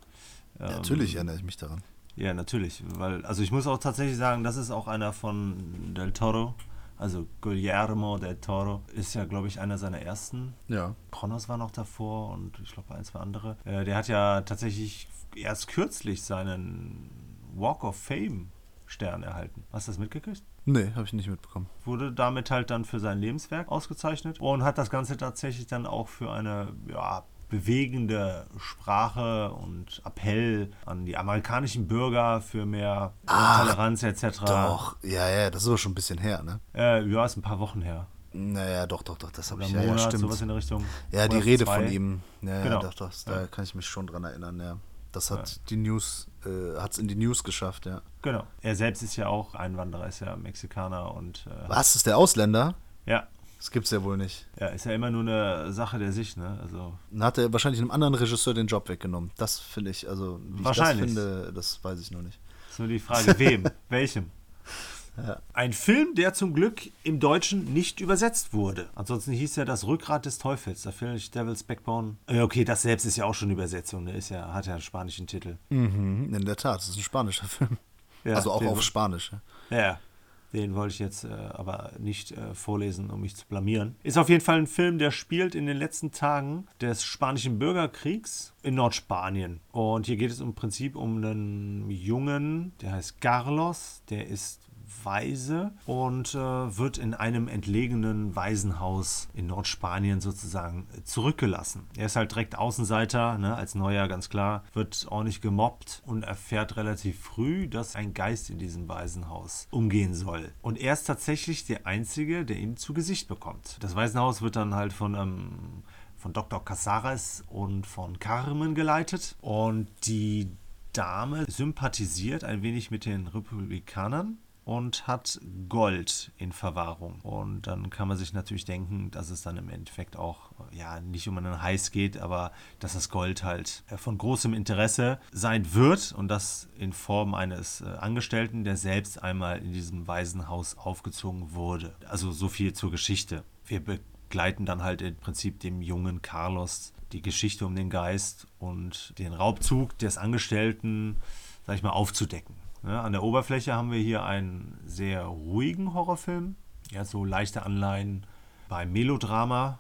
Ja, natürlich erinnere ich mich daran. Ja, natürlich, weil, also ich muss auch tatsächlich sagen, das ist auch einer von Del Toro, also Guillermo del Toro, ist ja, glaube ich, einer seiner ersten. Ja. Kronos war noch davor und ich glaube ein, zwei andere. Äh, der hat ja tatsächlich erst kürzlich seinen Walk of Fame Stern erhalten. Hast du das mitgekriegt? Nee, habe ich nicht mitbekommen. Wurde damit halt dann für sein Lebenswerk ausgezeichnet und hat das Ganze tatsächlich dann auch für eine ja, bewegende Sprache und Appell an die amerikanischen Bürger für mehr Ach, Toleranz etc. Doch, ja, ja, das ist aber schon ein bisschen her, ne? Äh, ja, ist ein paar Wochen her. Naja, doch, doch, doch, das habe ich Monat, ja, ja, stimmt. sowas in der Richtung. Ja, die Rede zwei. von ihm. Ja, genau. ja, doch, doch, da kann ich mich schon dran erinnern, ja. Das hat ja. die News, äh, hat es in die News geschafft, ja. Genau. Er selbst ist ja auch Einwanderer, ist ja Mexikaner und. Äh, Was? Ist der Ausländer? Ja. Das gibt's ja wohl nicht. Ja, ist ja immer nur eine Sache der Sicht, ne? Also Dann hat er wahrscheinlich einem anderen Regisseur den Job weggenommen. Das finde ich, also wie wahrscheinlich. ich das finde, das weiß ich noch nicht. Ist nur die Frage, wem? Welchem? Ja. Ein Film, der zum Glück im Deutschen nicht übersetzt wurde. Ansonsten hieß er Das Rückgrat des Teufels. Da finde ich Devil's Backbone. Ja, okay, das selbst ist ja auch schon eine Übersetzung. Ne? Ist ja, hat ja einen spanischen Titel. Mhm, in der Tat, das ist ein spanischer Film. Ja, also auch auf Spanisch. Ja. ja. Den wollte ich jetzt äh, aber nicht äh, vorlesen, um mich zu blamieren. Ist auf jeden Fall ein Film, der spielt in den letzten Tagen des spanischen Bürgerkriegs in Nordspanien. Und hier geht es im Prinzip um einen Jungen, der heißt Carlos, der ist Waise und äh, wird in einem entlegenen Waisenhaus in Nordspanien sozusagen äh, zurückgelassen. Er ist halt direkt Außenseiter, ne, als Neuer ganz klar, wird ordentlich gemobbt und erfährt relativ früh, dass ein Geist in diesem Waisenhaus umgehen soll. Und er ist tatsächlich der Einzige, der ihn zu Gesicht bekommt. Das Waisenhaus wird dann halt von einem ähm, von Dr. Casares und von Carmen geleitet. Und die Dame sympathisiert ein wenig mit den Republikanern und hat Gold in Verwahrung. Und dann kann man sich natürlich denken, dass es dann im Endeffekt auch ja nicht um einen Heiß geht, aber dass das Gold halt äh, von großem Interesse sein wird und das in Form eines äh, Angestellten, der selbst einmal in diesem Waisenhaus aufgezogen wurde. Also so viel zur Geschichte. Wir begleiten dann halt im Prinzip dem jungen Carlos die Geschichte um den Geist und den Raubzug des Angestellten, sag ich mal, aufzudecken. Ja, an der Oberfläche haben wir hier einen sehr ruhigen Horrorfilm. Ja, so leichte Anleihen bei Melodrama.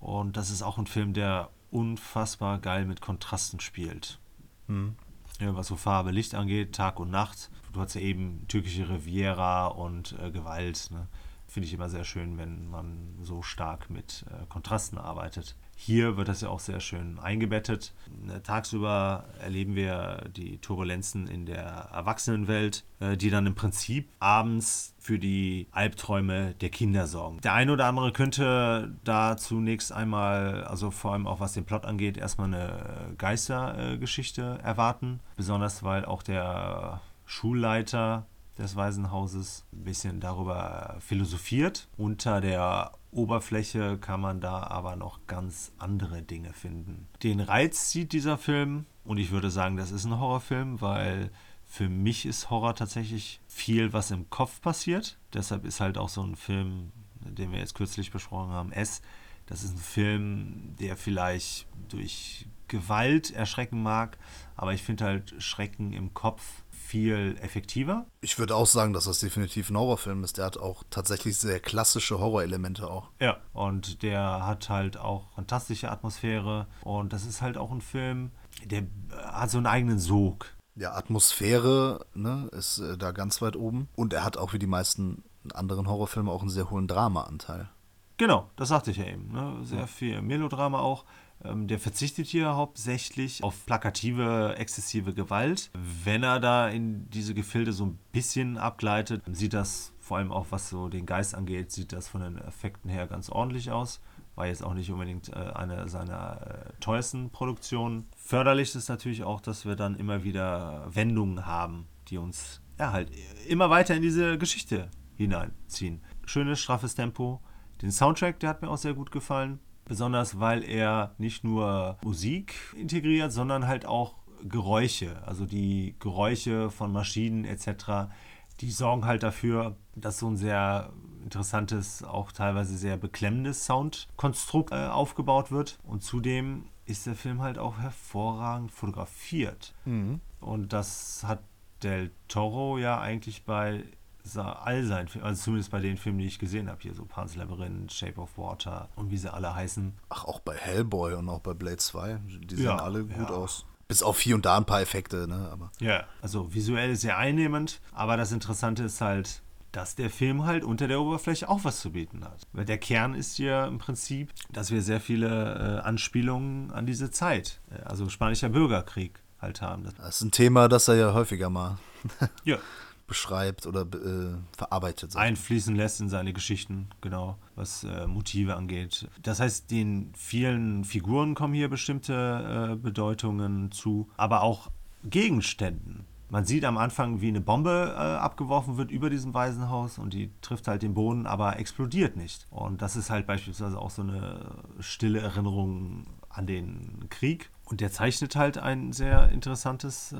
Und das ist auch ein Film, der unfassbar geil mit Kontrasten spielt. Mhm. Ja, was so Farbe, Licht angeht, Tag und Nacht. Du hast ja eben türkische Riviera und äh, Gewalt. Ne? Finde ich immer sehr schön, wenn man so stark mit äh, Kontrasten arbeitet. Hier wird das ja auch sehr schön eingebettet. Äh, tagsüber erleben wir die Turbulenzen in der Erwachsenenwelt, äh, die dann im Prinzip abends für die Albträume der Kinder sorgen. Der eine oder andere könnte da zunächst einmal, also vor allem auch was den Plot angeht, erstmal eine Geistergeschichte erwarten. Besonders weil auch der Schulleiter des Waisenhauses ein bisschen darüber philosophiert. Unter der Oberfläche kann man da aber noch ganz andere Dinge finden. Den Reiz zieht dieser Film und ich würde sagen, das ist ein Horrorfilm, weil für mich ist Horror tatsächlich viel, was im Kopf passiert. Deshalb ist halt auch so ein Film, den wir jetzt kürzlich besprochen haben, S. Das ist ein Film, der vielleicht durch Gewalt erschrecken mag, aber ich finde halt Schrecken im Kopf viel effektiver. Ich würde auch sagen, dass das definitiv ein Horrorfilm ist. Der hat auch tatsächlich sehr klassische Horrorelemente auch. Ja, und der hat halt auch fantastische Atmosphäre. Und das ist halt auch ein Film, der hat so einen eigenen Sog. Ja, Atmosphäre ne, ist äh, da ganz weit oben. Und er hat auch wie die meisten anderen Horrorfilme auch einen sehr hohen Drama-Anteil. Genau, das sagte ich ja eben. Ne? Sehr viel Melodrama auch. Ähm, der verzichtet hier hauptsächlich auf plakative, exzessive Gewalt. Wenn er da in diese Gefilde so ein bisschen abgleitet, sieht das vor allem auch, was so den Geist angeht, sieht das von den Effekten her ganz ordentlich aus. War jetzt auch nicht unbedingt äh, eine seiner äh, teuersten Produktionen. Förderlich ist natürlich auch, dass wir dann immer wieder Wendungen haben, die uns ja halt immer weiter in diese Geschichte hineinziehen. Schönes, straffes Tempo. Den Soundtrack, der hat mir auch sehr gut gefallen. Besonders weil er nicht nur Musik integriert, sondern halt auch Geräusche. Also die Geräusche von Maschinen etc., die sorgen halt dafür, dass so ein sehr interessantes, auch teilweise sehr beklemmendes Soundkonstrukt äh, aufgebaut wird. Und zudem ist der Film halt auch hervorragend fotografiert. Mhm. Und das hat Del Toro ja eigentlich bei all seinen Filmen, also zumindest bei den Filmen, die ich gesehen habe, hier so Pan's Labyrinth, Shape of Water und wie sie alle heißen. Ach, auch bei Hellboy und auch bei Blade 2, die sehen ja, alle gut ja. aus. Bis auf hier und da ein paar Effekte, ne? Aber. Ja, also visuell sehr einnehmend, aber das Interessante ist halt, dass der Film halt unter der Oberfläche auch was zu bieten hat. Weil der Kern ist ja im Prinzip, dass wir sehr viele äh, Anspielungen an diese Zeit, äh, also spanischer Bürgerkrieg halt haben. Das ist ein Thema, das er ja häufiger mal ja. beschreibt oder äh, verarbeitet. Einfließen lässt in seine Geschichten, genau, was äh, Motive angeht. Das heißt, den vielen Figuren kommen hier bestimmte äh, Bedeutungen zu, aber auch Gegenständen. Man sieht am Anfang, wie eine Bombe äh, abgeworfen wird über diesem Waisenhaus und die trifft halt den Boden, aber explodiert nicht. Und das ist halt beispielsweise auch so eine stille Erinnerung an den Krieg. Und der zeichnet halt ein sehr interessantes äh,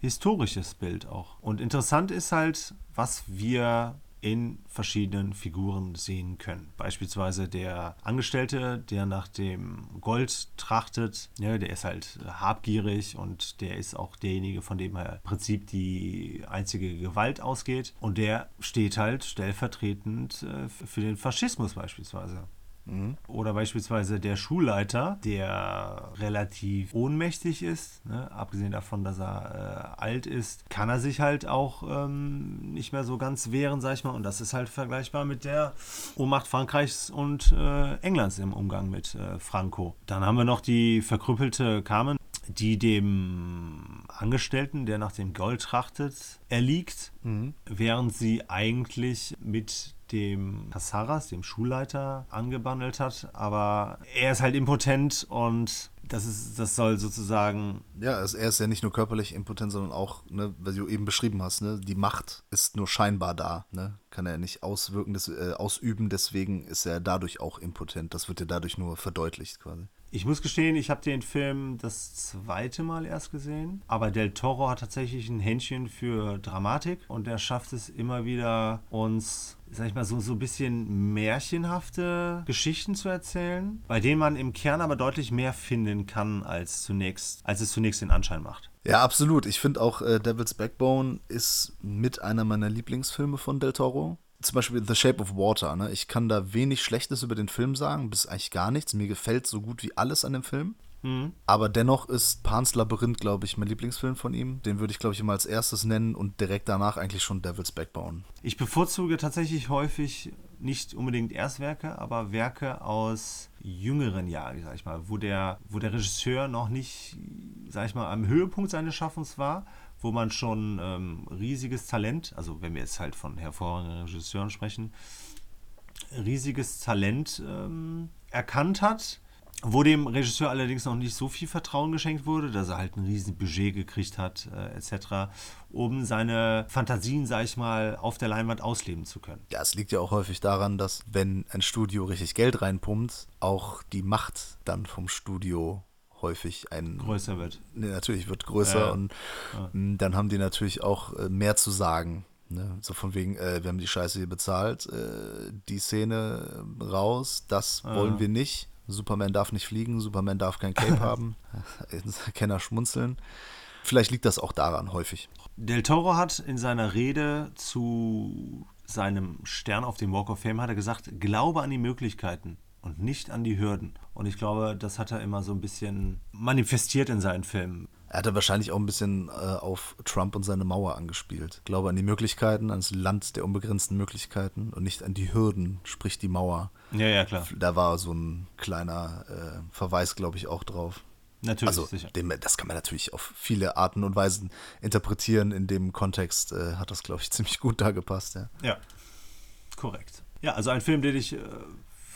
historisches Bild auch. Und interessant ist halt, was wir in verschiedenen Figuren sehen können. Beispielsweise der Angestellte, der nach dem Gold trachtet, ja, der ist halt habgierig und der ist auch derjenige, von dem er im Prinzip die einzige Gewalt ausgeht. Und der steht halt stellvertretend äh, für den Faschismus beispielsweise. Mhm. Oder beispielsweise der Schulleiter, der relativ ohnmächtig ist, ne? abgesehen davon, dass er äh, alt ist, kann er sich halt auch ähm, nicht mehr so ganz wehren, sag ich mal. Und das ist halt vergleichbar mit der Ohnmacht Frankreichs und äh, Englands im Umgang mit äh, Franco. Dann haben wir noch die verkrüppelte Carmen, die dem Angestellten, der nach dem Gold trachtet, erliegt, mhm. während sie eigentlich mit dem Cassaras, dem Schulleiter, angebandelt hat. Aber er ist halt impotent und Das, ist, das soll sozusagen. Ja, also er ist ja nicht nur körperlich impotent, sondern auch, ne, weil du eben beschrieben hast, ne, die Macht ist nur scheinbar da, ne? Kann er nicht auswirken, des, äh, ausüben, deswegen ist er dadurch auch impotent. Das wird ja dadurch nur verdeutlicht quasi. Ich muss gestehen, ich habe den Film das zweite Mal erst gesehen, aber Del Toro hat tatsächlich ein Händchen für Dramatik und er schafft es immer wieder, uns, sag ich mal, so, so ein bisschen märchenhafte Geschichten zu erzählen, bei denen man im Kern aber deutlich mehr finden kann, als, zunächst, als es zunächst den Anschein macht. Ja, absolut. Ich finde auch äh, Devil's Backbone ist mit einer meiner Lieblingsfilme von Del Toro zum Beispiel The Shape of Water, ne? Ich kann da wenig Schlechtes über den Film sagen, bis eigentlich gar nichts. Mir gefällt so gut wie alles an dem Film. Mhm. Aber dennoch ist Pans Labyrinth, glaube ich, mein Lieblingsfilm von ihm. Den würde ich, glaube ich, immer als erstes nennen und direkt danach eigentlich schon Devil's Backbone. Ich bevorzuge tatsächlich häufig nicht unbedingt Erstwerke, aber Werke aus jüngeren Jahren, sag ich mal, wo der, wo der Regisseur noch nicht, sag ich mal, am Höhepunkt seines Schaffens war wo man schon ähm, riesiges Talent, also wenn wir jetzt halt von hervorragenden Regisseuren sprechen, riesiges Talent ähm, erkannt hat, wo dem Regisseur allerdings noch nicht so viel Vertrauen geschenkt wurde, dass er halt ein riesen Budget gekriegt hat, äh, etc., um seine Fantasien, sag ich mal, auf der Leinwand ausleben zu können. Ja, es liegt ja auch häufig daran, dass wenn ein Studio richtig Geld reinpumpt, auch die Macht dann vom Studio häufig ein größer wird. Ne, natürlich wird größer ja. und ja. Hm, dann haben die natürlich auch äh, mehr zu sagen. Ne? So von wegen, äh, wir haben die Scheiße hier bezahlt, äh, die Szene raus, das ja. wollen wir nicht. Superman darf nicht fliegen, Superman darf kein Cape haben. Kenner schmunzeln. Vielleicht liegt das auch daran häufig. Del Toro hat in seiner Rede zu seinem Stern auf dem Walk of Fame hat er gesagt, glaube an die Möglichkeiten und nicht an die Hürden. Und ich glaube, das hat er immer so ein bisschen manifestiert in seinen Filmen. Er hatte wahrscheinlich auch ein bisschen äh, auf Trump und seine Mauer angespielt. Ich glaube an die Möglichkeiten, ans Land der unbegrenzten Möglichkeiten und nicht an die Hürden, sprich die Mauer. Ja, ja, klar. Da war so ein kleiner äh, Verweis, glaube ich, auch drauf. Natürlich, also, sicher. Dem, das kann man natürlich auf viele Arten und Weisen interpretieren. In dem Kontext äh, hat das, glaube ich, ziemlich gut da gepasst. Ja. ja, korrekt. Ja, also ein Film, den ich äh,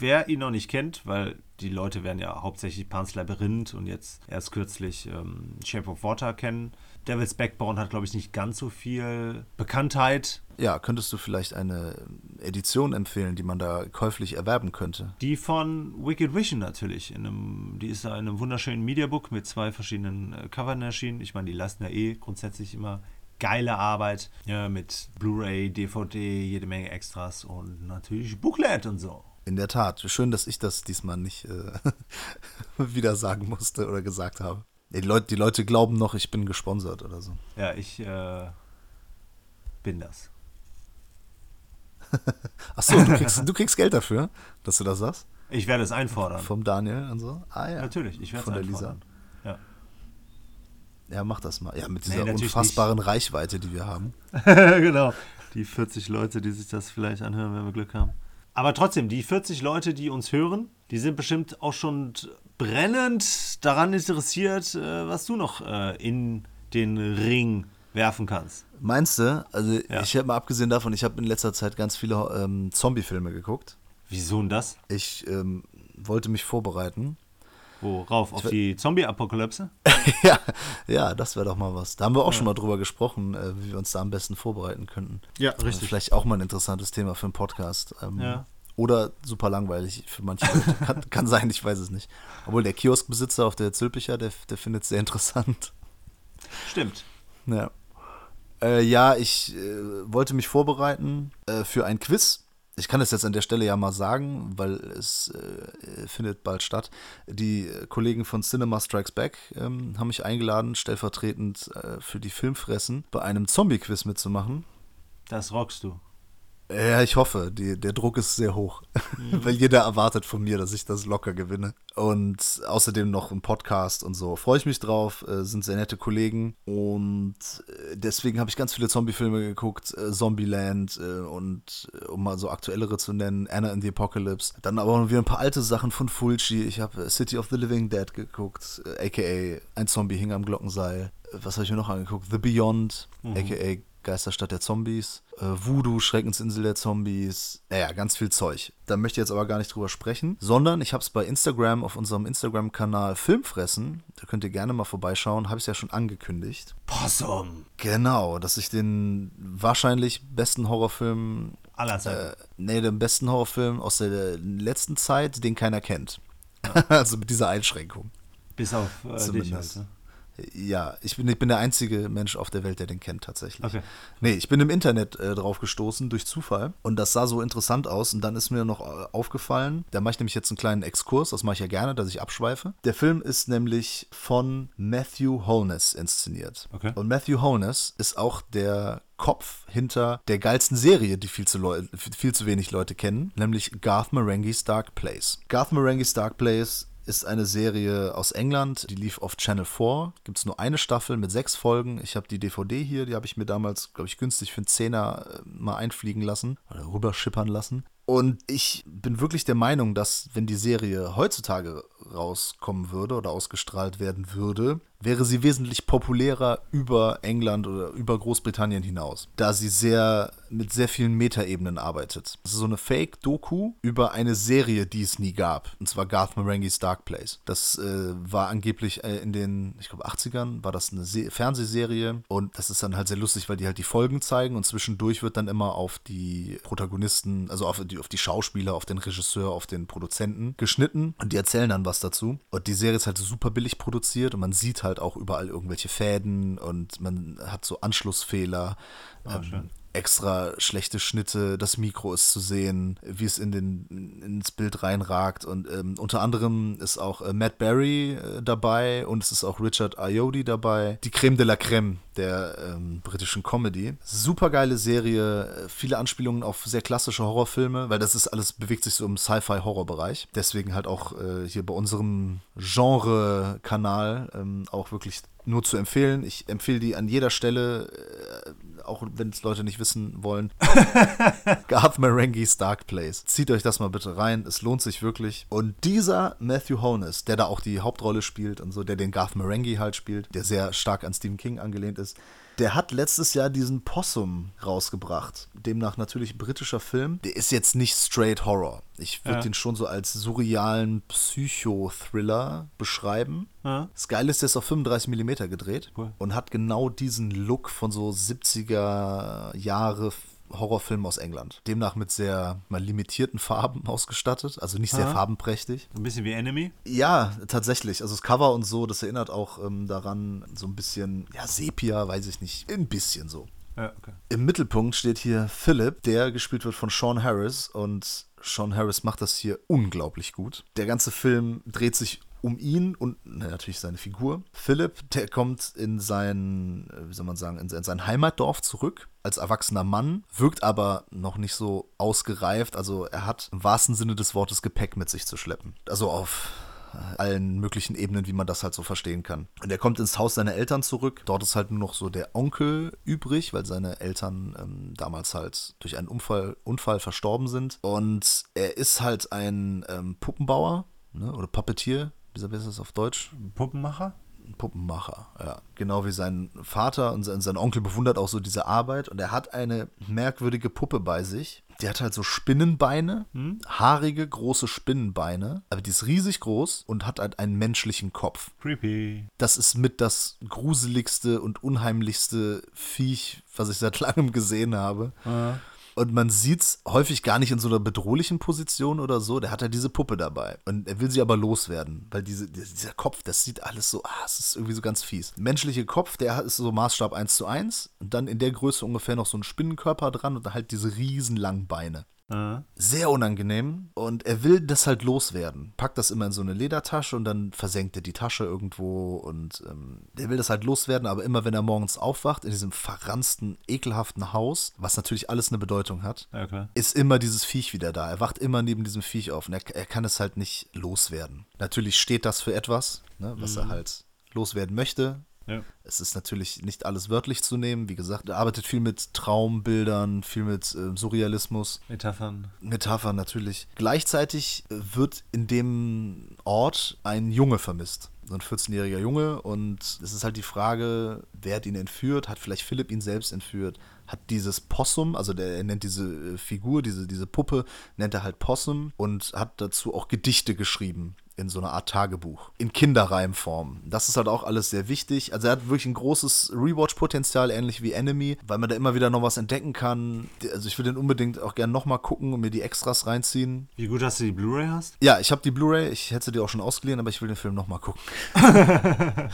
wer ihn noch nicht kennt, weil die Leute werden ja hauptsächlich Pan's Labyrinth und jetzt erst kürzlich ähm, Shape of Water kennen. Devil's Backbone hat, glaube ich, nicht ganz so viel Bekanntheit. Ja, könntest du vielleicht eine Edition empfehlen, die man da käuflich erwerben könnte? Die von Wicked Vision natürlich. In einem, die ist da in einem wunderschönen Mediabook mit zwei verschiedenen äh, Covern erschienen. Ich meine, die lassen ja eh grundsätzlich immer geile Arbeit ja, mit Blu-ray, DVD, jede Menge Extras und natürlich Booklet und so. In der Tat. Schön, dass ich das diesmal nicht äh, wieder sagen musste oder gesagt habe. Die Leute, die Leute glauben noch, ich bin gesponsert oder so. Ja, ich äh, bin das. Achso, du kriegst, du kriegst Geld dafür, dass du das sagst? Ich werde es einfordern. Vom Daniel und so? Ah ja. Natürlich, ich werde es einfordern. Lisa. Ja. Ja, mach das mal. Ja, mit dieser nee, unfassbaren nicht. Reichweite, die wir haben. genau. Die 40 Leute, die sich das vielleicht anhören, wenn wir Glück haben. Aber trotzdem, die 40 Leute, die uns hören, die sind bestimmt auch schon brennend daran interessiert, äh, was du noch äh, in den Ring werfen kannst. Meinst du? Also ja. ich habe mal abgesehen davon, ich habe in letzter Zeit ganz viele ähm, Zombie-Filme geguckt. Wieso denn das? Ich ähm, wollte mich vorbereiten Worauf? Auf die Zombie-Apokalypse? ja, ja, das wäre doch mal was. Da haben wir auch ja. schon mal drüber gesprochen, äh, wie wir uns da am besten vorbereiten könnten. Ja, richtig. Also vielleicht auch mal ein interessantes Thema für einen Podcast. Ähm, ja. Oder super langweilig für manche Leute. kann, kann, sein, ich weiß es nicht. Obwohl der Kioskbesitzer auf der Zülpicher, der, der findet es sehr interessant. Stimmt. Ja. Äh, ja, ich äh, wollte mich vorbereiten äh, für ein Quiz ich kann es jetzt an der Stelle ja mal sagen, weil es äh, findet bald statt. Die Kollegen von Cinema Strikes Back ähm, haben mich eingeladen, stellvertretend äh, für die Filmfressen bei einem Zombie-Quiz mitzumachen. Das rockst du. Ja, ich hoffe. Die, der Druck ist sehr hoch. Mhm. Weil jeder erwartet von mir, dass ich das locker gewinne. Und außerdem noch ein Podcast und so. Freue ich mich drauf. Äh, sind sehr nette Kollegen. Und äh, deswegen habe ich ganz viele Zombie-Filme geguckt. Äh, Zombieland äh, und äh, um mal so aktuellere zu nennen, Anna in the Apocalypse. Dann aber auch wieder ein paar alte Sachen von Fulci. Ich habe äh, City of the Living Dead geguckt. aka Ein Zombie hing am Glockenseil. Was habe ich mir noch angeguckt? The Beyond, mhm. aka Geisterstadt der Zombies, äh, Voodoo, Schreckensinsel der Zombies, naja, ganz viel Zeug. Da möchte ich jetzt aber gar nicht drüber sprechen, sondern ich habe es bei Instagram auf unserem Instagram-Kanal Filmfressen, da könnt ihr gerne mal vorbeischauen, habe ich es ja schon angekündigt. Possum. Genau, dass ich den wahrscheinlich besten Horrorfilm, Aller Zeiten. äh, nee, den besten Horrorfilm aus der letzten Zeit, den keiner kennt. also mit dieser Einschränkung. Bis auf äh, dich Zumindest. halt. Ne? Ja, ich bin, ich bin der einzige Mensch auf der Welt, der den kennt tatsächlich. Okay. Nee, ich bin im Internet äh, drauf gestoßen durch Zufall und das sah so interessant aus und dann ist mir noch äh, aufgefallen, da mache ich nämlich jetzt einen kleinen Exkurs, das mache ich ja gerne, dass ich abschweife. Der Film ist nämlich von Matthew Holness inszeniert. Okay. Und Matthew Holness ist auch der Kopf hinter der geilsten Serie, die viel zu, Leu viel zu wenig Leute kennen, nämlich Garth Marenghi's Dark Place. Garth Marenghi's Dark Place ist eine Serie aus England, die lief auf Channel 4. Gibt es nur eine Staffel mit sechs Folgen. Ich habe die DVD hier, die habe ich mir damals, glaube ich, günstig für einen Zehner äh, mal einfliegen lassen oder rüberschippern lassen. Und ich bin wirklich der Meinung, dass wenn die Serie heutzutage rauskommen würde oder ausgestrahlt werden würde, wäre sie wesentlich populärer über England oder über Großbritannien hinaus, da sie sehr mit sehr vielen Metaebenen arbeitet. Es ist so eine Fake-Doku über eine Serie, die es nie gab, und zwar Garth Marenghi's Dark Place. Das äh, war angeblich äh, in den, ich glaube 80ern, war das eine Se Fernsehserie und das ist dann halt sehr lustig, weil die halt die Folgen zeigen und zwischendurch wird dann immer auf die Protagonisten, also auf die, auf die Schauspieler, auf den Regisseur, auf den Produzenten geschnitten und die erzählen dann was dazu. Und die Serie ist halt super billig produziert und man sieht halt auch überall irgendwelche Fäden und man hat so Anschlussfehler. Schön. ähm, extra schlechte Schnitte, das Mikro ist zu sehen, wie es in den, ins Bild reinragt und ähm, unter anderem ist auch äh, Matt Berry äh, dabei und es ist auch Richard Ayoade dabei. Die Creme de la Creme der ähm, britischen Comedy. Super geile Serie, äh, viele Anspielungen auf sehr klassische Horrorfilme, weil das ist alles, bewegt sich so im Sci-Fi-Horror-Bereich. Deswegen halt auch äh, hier bei unserem Genre-Kanal ähm, auch wirklich nur zu empfehlen. Ich empfehle die an jeder Stelle, äh, auch wenn es Leute nicht wissen wollen. Garth Marenghi's Dark Place. Zieht euch das mal bitte rein, es lohnt sich wirklich. Und dieser Matthew Honus, der da auch die Hauptrolle spielt und so, der den Garth Marenghi halt spielt, der sehr stark an Stephen King angelehnt ist, der hat letztes Jahr diesen Possum rausgebracht. Demnach natürlich britischer Film. Der ist jetzt nicht straight Horror. Ich würde Ja. den schon so als surrealen Psychothriller beschreiben. Ja. Das Geile ist, der ist auf 35 mm gedreht Cool. und hat genau diesen Look von so 70er Jahre Horrorfilm aus England. Demnach mit sehr mal limitierten Farben ausgestattet, also nicht sehr Aha. farbenprächtig. Ein bisschen wie Enemy. Ja, tatsächlich. Also das Cover und so, das erinnert auch ähm, daran, so ein bisschen, ja, Sepia, weiß ich nicht, ein bisschen so. Ja, okay. Im Mittelpunkt steht hier Philip, der gespielt wird von Sean Harris und Sean Harris macht das hier unglaublich gut. Der ganze Film dreht sich um ihn und na, natürlich seine Figur. Philip, der kommt in sein, äh, wie soll man sagen, in sein, in sein Heimatdorf zurück als erwachsener Mann, wirkt aber noch nicht so ausgereift. Also er hat im wahrsten Sinne des Wortes Gepäck mit sich zu schleppen. Also auf allen möglichen Ebenen, wie man das halt so verstehen kann. Und er kommt ins Haus seiner Eltern zurück. Dort ist halt nur noch so der Onkel übrig, weil seine Eltern ähm, damals halt durch einen Unfall, Unfall verstorben sind. Und er ist halt ein ähm, Puppenbauer ne, oder Puppetier. Wie ist das auf Deutsch? Puppenmacher? Ein Puppenmacher, ja. Genau wie sein Vater und sein, sein Onkel bewundert auch so diese Arbeit. Und er hat eine merkwürdige Puppe bei sich. Die hat halt so Spinnenbeine, haarige, große Spinnenbeine. Aber die ist riesig groß und hat halt einen menschlichen Kopf. Creepy. Das ist mit das gruseligste und unheimlichste Viech, was ich seit langem gesehen habe. Ja. Und man sieht's häufig gar nicht in so einer bedrohlichen Position oder so. Der hat ja diese Puppe dabei. Und er will sie aber loswerden, weil diese, dieser Kopf, das sieht alles so, ah, es ist irgendwie so ganz fies. Menschliche Kopf, der ist so Maßstab 1 zu 1. Und dann in der Größe ungefähr noch so ein Spinnenkörper dran und dann halt diese riesen langen Beine. Sehr unangenehm. Und er will das halt loswerden. Packt das immer in so eine Ledertasche und dann versenkt er die Tasche irgendwo. Und ähm, der will das halt loswerden, aber immer wenn er morgens aufwacht, in diesem verransten, ekelhaften Haus, was natürlich alles eine Bedeutung hat, klar. ist immer dieses Viech wieder da. Er wacht immer neben diesem Viech auf und er, er kann es halt nicht loswerden. Natürlich steht das für etwas, ne, was er halt loswerden möchte. Ja. Es ist natürlich nicht alles wörtlich zu nehmen. Wie gesagt, er arbeitet viel mit Traumbildern, viel mit äh, Surrealismus. Metaphern. Metaphern natürlich. Gleichzeitig äh, wird in dem Ort ein Junge vermisst. so ein 14-jähriger Junge und es ist halt die Frage, wer hat ihn entführt? Hat vielleicht Philipp ihn selbst entführt? Hat dieses Possum, also der, er nennt diese äh, Figur, diese, diese Puppe, nennt er halt Possum und hat dazu auch Gedichte geschrieben in so einer Art Tagebuch. In Kinderreimform. Das ist halt auch alles sehr wichtig. Also er hat wirklich ein großes Rewatch-Potenzial, ähnlich wie Enemy, weil man da immer wieder noch was entdecken kann. Also ich würde den unbedingt auch gerne nochmal gucken und mir die Extras reinziehen. Wie gut, dass du die Blu-ray hast? Ja, ich habe die Blu-ray. Ich hätte sie dir auch schon ausgeliehen, aber ich will den Film nochmal gucken.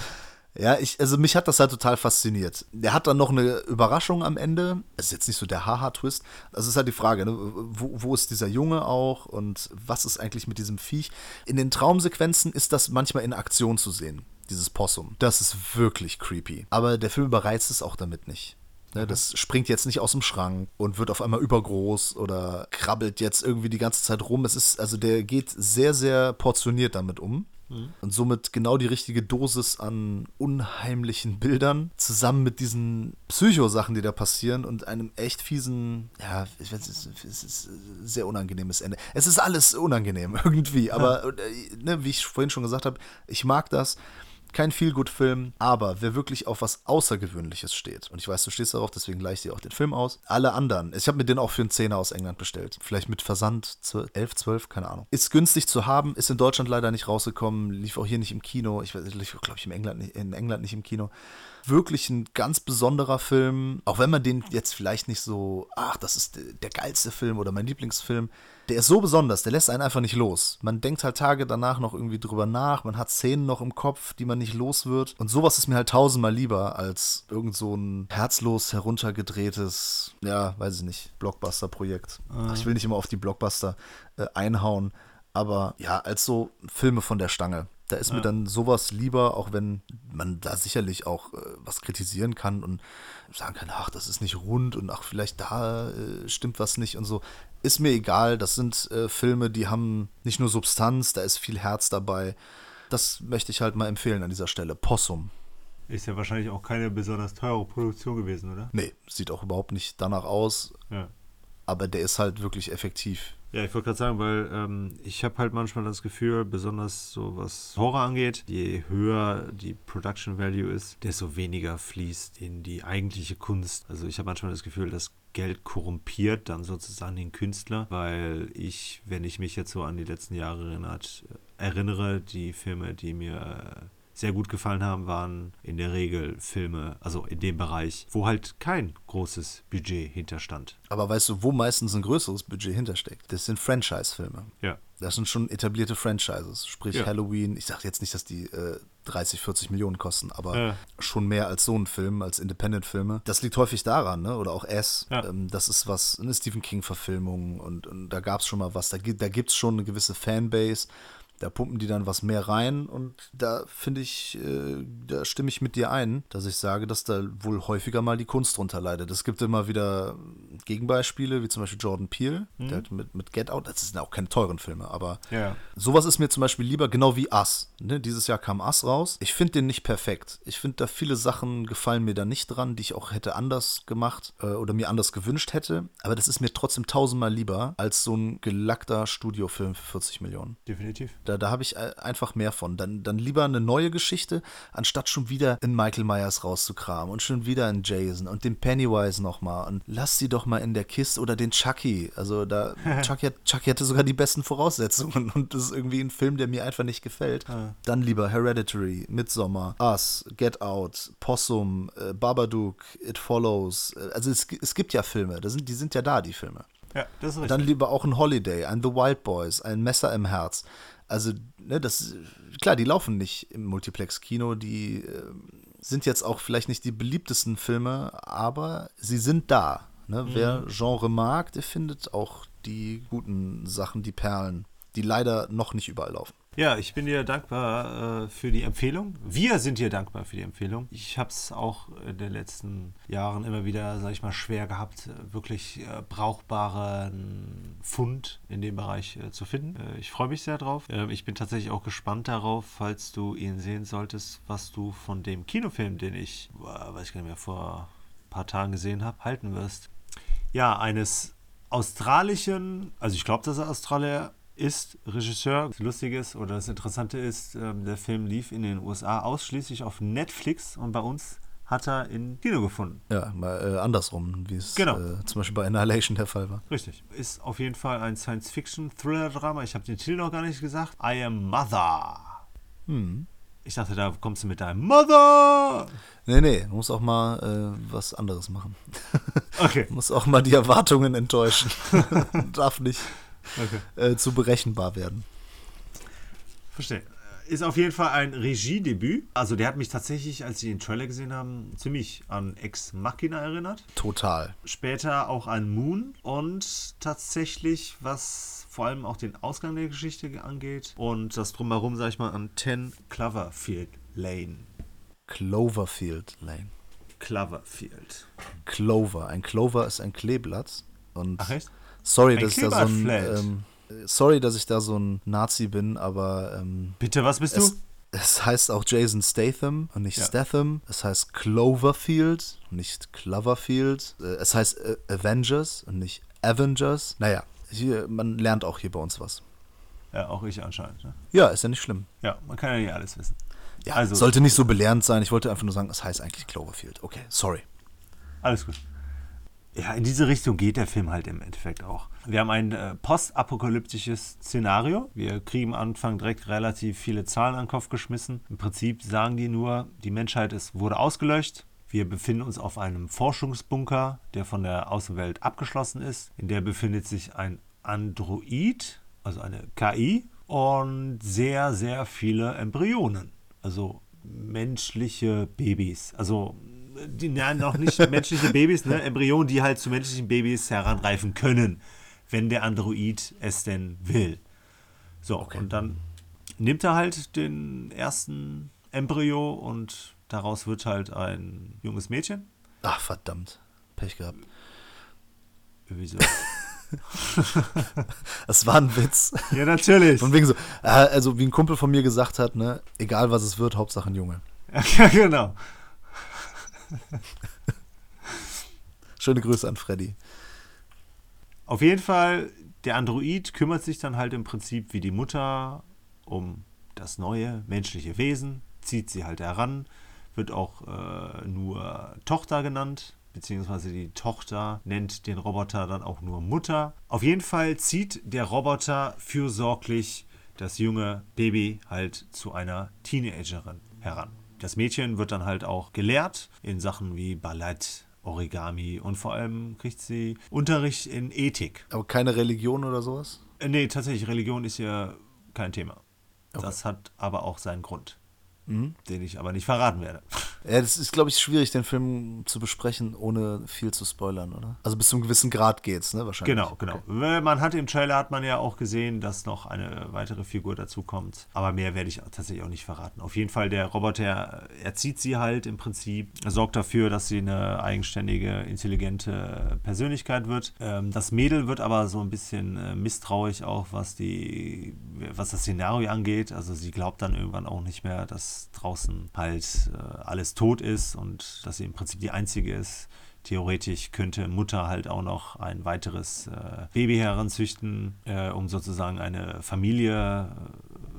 Ja, ich, also mich hat das halt total fasziniert. Der hat dann noch eine Überraschung am Ende. Es ist jetzt nicht so der Haha-Twist. Das ist halt die Frage, ne? wo, wo ist dieser Junge auch und was ist eigentlich mit diesem Viech? In den Traumsequenzen ist das manchmal in Aktion zu sehen, dieses Possum. Das ist wirklich creepy. Aber der Film überreizt es auch damit nicht. Ne, das springt jetzt nicht aus dem Schrank und wird auf einmal übergroß oder krabbelt jetzt irgendwie die ganze Zeit rum. Es ist, also der geht sehr, sehr portioniert damit um. Mhm. Und somit genau die richtige Dosis an unheimlichen Bildern, zusammen mit diesen Psycho-Sachen, die da passieren und einem echt fiesen, ja, ich weiß, es ist ein sehr unangenehmes Ende. Es ist alles unangenehm irgendwie, aber ja. Äh, ne, wie ich vorhin schon gesagt habe, ich mag das kein Feelgood-Film, aber wer wirklich auf was Außergewöhnliches steht, und ich weiß, du stehst darauf, deswegen gleich dir auch den Film aus. Alle anderen, ich habe mir den auch für einen Zehner aus England bestellt. Vielleicht mit Versand 11, 12, keine Ahnung. Ist günstig zu haben, ist in Deutschland leider nicht rausgekommen, lief auch hier nicht im Kino. Ich weiß, lief, glaube ich, in England, in England nicht im Kino wirklich ein ganz besonderer Film. Auch wenn man den jetzt vielleicht nicht so, ach, das ist der geilste Film oder mein Lieblingsfilm. Der ist so besonders, der lässt einen einfach nicht los. Man denkt halt Tage danach noch irgendwie drüber nach, man hat Szenen noch im Kopf, die man nicht los wird. Und sowas ist mir halt tausendmal lieber als irgend so ein herzlos heruntergedrehtes, ja, weiß ich nicht, Blockbuster-Projekt. Mhm. Ich will nicht immer auf die Blockbuster äh, einhauen, aber ja, als so Filme von der Stange. Da ist ja. mir dann sowas lieber, auch wenn man da sicherlich auch äh, was kritisieren kann und sagen kann, ach, das ist nicht rund und ach, vielleicht da äh, stimmt was nicht und so. Ist mir egal, das sind äh, Filme, die haben nicht nur Substanz, da ist viel Herz dabei. Das möchte ich halt mal empfehlen an dieser Stelle. Possum. Ist ja wahrscheinlich auch keine besonders teure Produktion gewesen, oder? Nee, sieht auch überhaupt nicht danach aus. Ja. Aber der ist halt wirklich effektiv. Ja, ich wollte gerade sagen, weil ähm, ich habe halt manchmal das Gefühl, besonders so was Horror angeht, je höher die Production Value ist, desto weniger fließt in die eigentliche Kunst. Also ich habe manchmal das Gefühl, dass Geld korrumpiert dann sozusagen den Künstler, weil ich, wenn ich mich jetzt so an die letzten Jahre erinnert, erinnere, die Filme, die mir sehr gut gefallen haben, waren in der Regel Filme, also in dem Bereich, wo halt kein großes Budget hinterstand. Aber weißt du, wo meistens ein größeres Budget hintersteckt? Das sind Franchise-Filme. Ja. Das sind schon etablierte Franchises. Sprich ja. Halloween. Ich sage jetzt nicht, dass die äh, 30, 40 Millionen kosten, aber ja. schon mehr als so ein Film, als Independent-Filme. Das liegt häufig daran, ne? oder auch S. Ja. Ähm, das ist was, eine Stephen King-Verfilmung und, und, da gab es schon mal was. Da, da gibt es schon eine gewisse Fanbase. Da pumpen die dann was mehr rein und da finde ich, äh, da stimme ich mit dir ein, dass ich sage, dass da wohl häufiger mal die Kunst drunter leidet. Es gibt immer wieder Gegenbeispiele, wie zum Beispiel Jordan Peele, mhm. der hat mit, mit Get Out, das sind auch keine teuren Filme, aber ja. sowas ist mir zum Beispiel lieber, genau wie Us. Ne? Dieses Jahr kam Us raus. Ich finde den nicht perfekt. Ich finde, da viele Sachen gefallen mir da nicht dran, die ich auch hätte anders gemacht äh, oder mir anders gewünscht hätte. Aber das ist mir trotzdem tausendmal lieber als so ein gelackter Studiofilm für 40 Millionen. Definitiv. Da, da habe ich äh, einfach mehr von. Dann, dann lieber eine neue Geschichte, anstatt schon wieder in Michael Myers rauszukramen und schon wieder in Jason und den Pennywise nochmal. Und lass sie doch mal in der Kiste oder den Chucky. Also da, Chucky, Chucky hatte sogar die besten Voraussetzungen und das ist irgendwie ein Film, der mir einfach nicht gefällt. Ah. Dann lieber Hereditary, Midsommar, Us, Get Out, Possum, äh, Babadook, It Follows. Äh, also es, es gibt ja Filme, das sind, die sind ja da, die Filme. Ja, das ist richtig. Dann lieber auch ein Holiday, ein The Wild Boys, ein Messer im Herz. Also, ne, das, klar, die laufen nicht im Multiplex-Kino, die äh, sind jetzt auch vielleicht nicht die beliebtesten Filme, aber sie sind da. Ne? Mhm. Wer Genre mag, der findet auch die guten Sachen, die Perlen, die leider noch nicht überall laufen. Ja, ich bin dir dankbar äh, für die Empfehlung. Wir sind dir dankbar für die Empfehlung. Ich habe es auch in den letzten Jahren immer wieder, sage ich mal, schwer gehabt, wirklich äh, brauchbaren Fund in dem Bereich äh, zu finden. Äh, ich freue mich sehr drauf. Ähm, ich bin tatsächlich auch gespannt darauf, falls du ihn sehen solltest, was du von dem Kinofilm, den ich, weiß ich gar nicht mehr, vor ein paar Tagen gesehen habe, halten wirst. Ja, eines australischen, also ich glaube, dass er Australier ist Regisseur. Das Lustige ist oder das Interessante ist, ähm, der Film lief in den USA ausschließlich auf Netflix und bei uns hat er in Kino gefunden. Ja, mal äh, andersrum, wie es Genau. äh, zum Beispiel bei Annihilation der Fall war. Richtig. Ist auf jeden Fall ein Science-Fiction-Thriller-Drama. Ich habe den Titel noch gar nicht gesagt. I am Mother. Hm. Ich dachte, da kommst du mit deinem Mother. Nee, nee, man muss auch mal äh, was anderes machen. Okay. muss auch mal die Erwartungen enttäuschen. Darf nicht okay. äh, zu berechenbar werden. Verstehe. Ist auf jeden Fall ein Regiedebüt. Also der hat mich tatsächlich, als ich den Trailer gesehen haben, ziemlich an Ex Machina erinnert. Total. Später auch an Moon und tatsächlich, was vor allem auch den Ausgang der Geschichte angeht und das drumherum, sag ich mal, an 10 Cloverfield Lane. Cloverfield Lane. Cloverfield. Clover. Ein Clover ist ein Kleeblatt. Und Ach echt? Sorry, Ein dass ich da so ein, ähm, sorry, dass ich da so ein Nazi bin, aber ähm, Bitte, was bist du? es, es heißt auch Jason Statham und nicht Ja. Statham. Es heißt Cloverfield und nicht Cloverfield. Äh, Es heißt äh, Avengers und nicht Avengers. Naja, hier, man lernt auch hier bei uns was. Ja, auch ich anscheinend. Ne? Ja, ist ja nicht schlimm. Ja, man kann ja nicht alles wissen. Ja, Also- sollte nicht so belehrend sein. Ich wollte einfach nur sagen, es heißt eigentlich Cloverfield. Okay, sorry. Alles gut. Ja, in diese Richtung geht der Film halt im Endeffekt auch. Wir haben ein äh, postapokalyptisches Szenario. Wir kriegen am Anfang direkt relativ viele Zahlen an den Kopf geschmissen. Im Prinzip sagen die nur, die Menschheit ist, wurde ausgelöscht. Wir befinden uns auf einem Forschungsbunker, der von der Außenwelt abgeschlossen ist. In der befindet sich ein Android, also eine KI, und sehr, sehr viele Embryonen. Also menschliche Babys. Also die nein, noch nicht menschliche Babys, ne? Embryonen, die halt zu menschlichen Babys heranreifen können, wenn der Android es denn will. So, und dann nimmt er halt den ersten Embryo und daraus wird halt ein junges Mädchen. Ach, verdammt. Pech gehabt. Wieso? Das war ein Witz. ja, natürlich. Von wegen so, äh, also wie ein Kumpel von mir gesagt hat, ne, egal was es wird, Hauptsache ein Junge. ja, genau. Schöne Grüße an Freddy. Auf jeden Fall, der Android kümmert sich dann halt im Prinzip wie die Mutter um das neue menschliche Wesen, zieht sie halt heran, wird auch äh, nur Tochter genannt, beziehungsweise die Tochter nennt den Roboter dann auch nur Mutter. Auf jeden Fall zieht der Roboter fürsorglich das junge Baby halt zu einer Teenagerin heran. Das Mädchen wird dann halt auch gelehrt in Sachen wie Ballett, Origami und vor allem kriegt sie Unterricht in Ethik. Aber keine Religion oder sowas? Äh, nee, tatsächlich, Religion ist ja kein Thema. Das hat aber auch seinen Grund, den ich aber nicht verraten werde. Ja, das ist, glaube ich, schwierig, den Film zu besprechen, ohne viel zu spoilern, oder? Also bis zu einem gewissen Grad geht's, ne? Wahrscheinlich. Genau, genau. Weil Man hat im Trailer hat man ja auch gesehen, dass noch eine weitere Figur dazu kommt. Aber mehr werde ich tatsächlich auch nicht verraten. Auf jeden Fall, der Roboter erzieht sie halt im Prinzip, sorgt dafür, dass sie eine eigenständige, intelligente Persönlichkeit wird. Ähm, das Mädel wird aber so ein bisschen äh, misstrauisch auch, was die, was das Szenario angeht. Also sie glaubt dann irgendwann auch nicht mehr, dass draußen halt äh, alles tot ist und dass sie im Prinzip die einzige ist. Theoretisch könnte Mutter halt auch noch ein weiteres äh, Baby heranzüchten, äh, um sozusagen eine Familie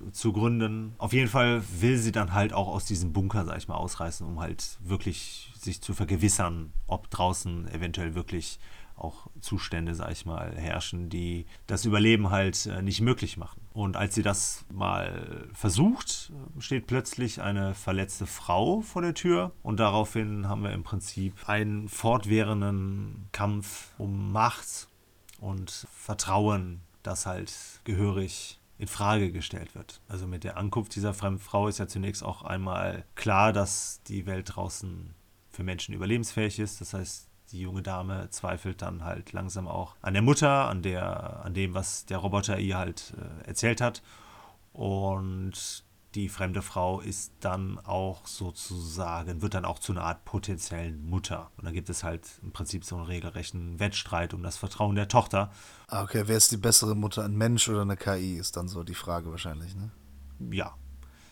äh, zu gründen. Auf jeden Fall will sie dann halt auch aus diesem Bunker, sag ich mal, ausreißen, um halt wirklich sich zu vergewissern, ob draußen eventuell wirklich auch Zustände, sag ich mal, herrschen, die das Überleben halt äh, nicht möglich machen. Und als sie das mal versucht, steht plötzlich eine verletzte Frau vor der Tür und daraufhin haben wir im Prinzip einen fortwährenden Kampf um Macht und Vertrauen, das halt gehörig in Frage gestellt wird. Also mit der Ankunft dieser fremden Frau ist ja zunächst auch einmal klar, dass die Welt draußen für Menschen überlebensfähig ist. Das heißt, die junge Dame zweifelt dann halt langsam auch an der Mutter, an der, an dem, was der Roboter ihr halt äh, erzählt hat. Und die fremde Frau ist dann auch sozusagen, wird dann auch zu einer Art potenziellen Mutter. Und dann gibt es halt im Prinzip so einen regelrechten Wettstreit um das Vertrauen der Tochter. Ah, okay, wer ist die bessere Mutter, ein Mensch oder eine KI, ist dann so die Frage wahrscheinlich, ne? Ja,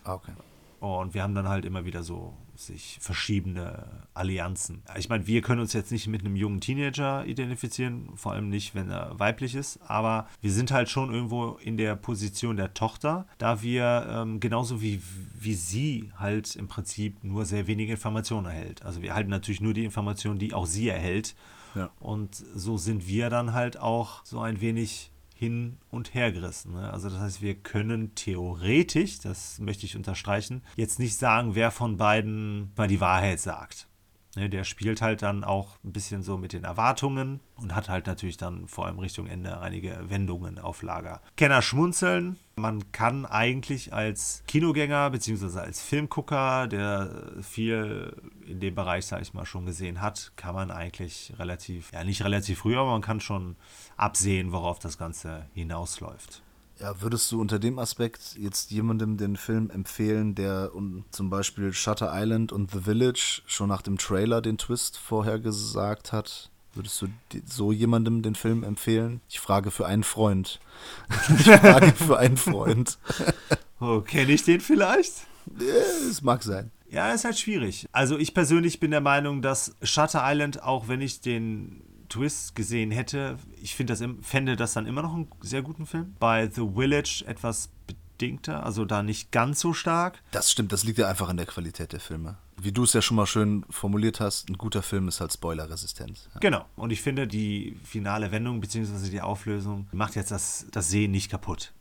Ah, okay. Und wir haben dann halt immer wieder so sich verschiebende Allianzen. Ich meine, wir können uns jetzt nicht mit einem jungen Teenager identifizieren, vor allem nicht, wenn er weiblich ist, aber wir sind halt schon irgendwo in der Position der Tochter, da wir ähm, genauso wie, wie sie halt im Prinzip nur sehr wenige Informationen erhält. Also wir erhalten natürlich nur die Informationen, die auch sie erhält. Ja. Und so sind wir dann halt auch so ein wenig hin und her gerissen. Ne? Also das heißt, wir können theoretisch, das möchte ich unterstreichen, jetzt nicht sagen, wer von beiden mal die Wahrheit sagt. Ne, der spielt halt dann auch ein bisschen so mit den Erwartungen und hat halt natürlich dann vor allem Richtung Ende einige Wendungen auf Lager. Kenner schmunzeln. Man kann eigentlich als Kinogänger bzw. als Filmgucker, der viel in dem Bereich, sage ich mal, schon gesehen hat, kann man eigentlich relativ, ja nicht relativ früh, aber man kann schon absehen, worauf das Ganze hinausläuft. Ja, würdest du unter dem Aspekt jetzt jemandem den Film empfehlen, der um, zum Beispiel Shutter Island und The Village schon nach dem Trailer den Twist vorhergesagt hat? Würdest du so jemandem den Film empfehlen? Ich frage für einen Freund. ich frage für einen Freund. oh, kenne ich den vielleicht? Es mag sein. Ja, ist halt schwierig. Also ich persönlich bin der Meinung, dass Shutter Island, auch wenn ich den Twist gesehen hätte, ich finde das, fände das dann immer noch einen sehr guten Film. Bei The Village etwas bedingter, also da nicht ganz so stark. Das stimmt, das liegt ja einfach an der Qualität der Filme. Wie du es ja schon mal schön formuliert hast, ein guter Film ist halt spoilerresistent. Ja. Genau, und ich finde, die finale Wendung bzw. die Auflösung macht jetzt das, das Sehen nicht kaputt.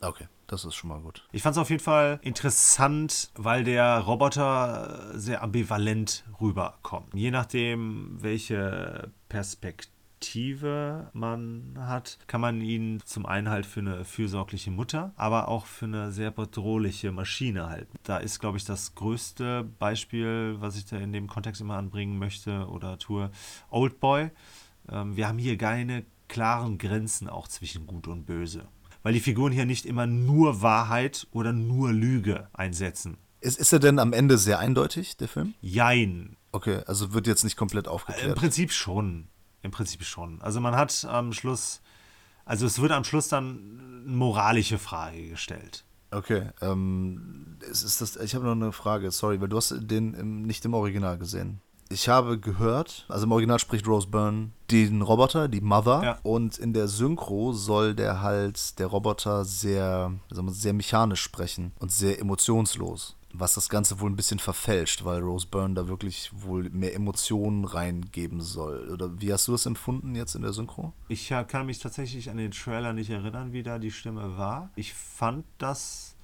Okay, das ist schon mal gut. Ich fand es auf jeden Fall interessant, weil der Roboter sehr ambivalent rüberkommt. Je nachdem, welche Perspektive man hat, kann man ihn zum einen halt für eine fürsorgliche Mutter, aber auch für eine sehr bedrohliche Maschine halten. Da ist, glaube ich, das größte Beispiel, was ich da in dem Kontext immer anbringen möchte oder tue, Oldboy. Ähm, wir haben hier keine klaren Grenzen auch zwischen Gut und Böse weil die Figuren hier nicht immer nur Wahrheit oder nur Lüge einsetzen. Ist, ist er denn am Ende sehr eindeutig, der Film? Jein. Okay, also wird jetzt nicht komplett aufgeklärt. Im Prinzip schon. Im Prinzip schon. Also man hat am Schluss, also es wird am Schluss dann eine moralische Frage gestellt. Okay, ähm, ist das, ich habe noch eine Frage, sorry, weil du hast den im, nicht im Original gesehen ich habe gehört, also im Original spricht Rose Byrne den Roboter, die Mother. Ja. Und in der Synchro soll der halt, der Roboter sehr, sagen wir, sehr mechanisch sprechen und sehr emotionslos. Was das Ganze wohl ein bisschen verfälscht, weil Rose Byrne da wirklich wohl mehr Emotionen reingeben soll. Oder wie hast du das empfunden jetzt in der Synchro? Ich kann mich tatsächlich an den Trailer nicht erinnern, wie da die Stimme war. Ich fand, das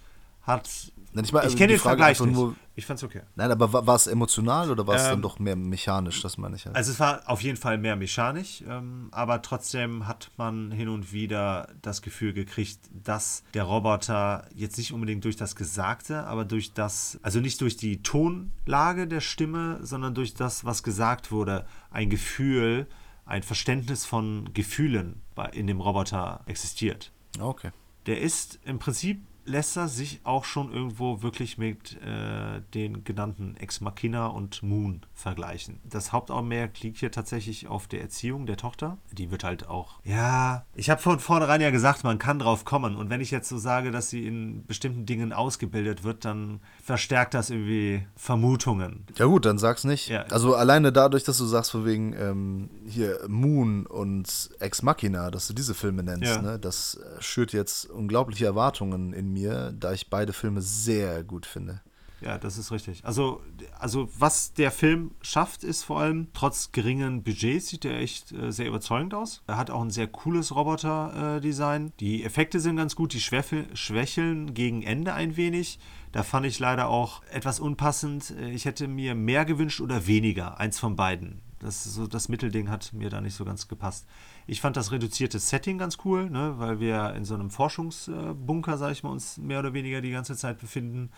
hat Nein, ich, ich kenne den Frage Vergleich nicht. Nur, ich fand's okay. Nein, aber war, war es emotional oder war es ähm, dann doch mehr mechanisch? Das meine ich halt. Also es war auf jeden Fall mehr mechanisch, ähm, aber trotzdem hat man hin und wieder das Gefühl gekriegt, dass der Roboter jetzt nicht unbedingt durch das Gesagte, aber durch das, also nicht durch die Tonlage der Stimme, sondern durch das, was gesagt wurde, ein Gefühl, ein Verständnis von Gefühlen in dem Roboter existiert. Okay. Der ist im Prinzip lässt er sich auch schon irgendwo wirklich mit äh, den genannten Ex Machina und Moon vergleichen. Das Hauptaugenmerk liegt hier tatsächlich auf der Erziehung der Tochter. Die wird halt auch, ja, ich habe von vornherein ja gesagt, man kann drauf kommen. Und wenn ich jetzt so sage, dass sie in bestimmten Dingen ausgebildet wird, dann verstärkt das irgendwie Vermutungen. Ja gut, dann sag's nicht. Ja. Also alleine dadurch, dass du sagst, von wegen ähm, hier Moon und Ex Machina, dass du diese Filme nennst, ja. ne, das äh, schürt jetzt unglaubliche Erwartungen in mir, da ich beide Filme sehr gut finde. Ja, das ist richtig. Also, also was der Film schafft, ist vor allem, trotz geringen Budgets sieht er echt äh, sehr überzeugend aus. Er hat auch ein sehr cooles Roboter-Design. Äh, die Effekte sind ganz gut, die schwächeln gegen Ende ein wenig. Da fand ich leider auch etwas unpassend. Äh, ich hätte mir mehr gewünscht oder weniger. Eins von beiden. Das, so, das Mittelding hat mir da nicht so ganz gepasst. Ich fand das reduzierte Setting ganz cool, ne, weil wir in so einem Forschungsbunker, sag ich mal, uns mehr oder weniger die ganze Zeit befinden.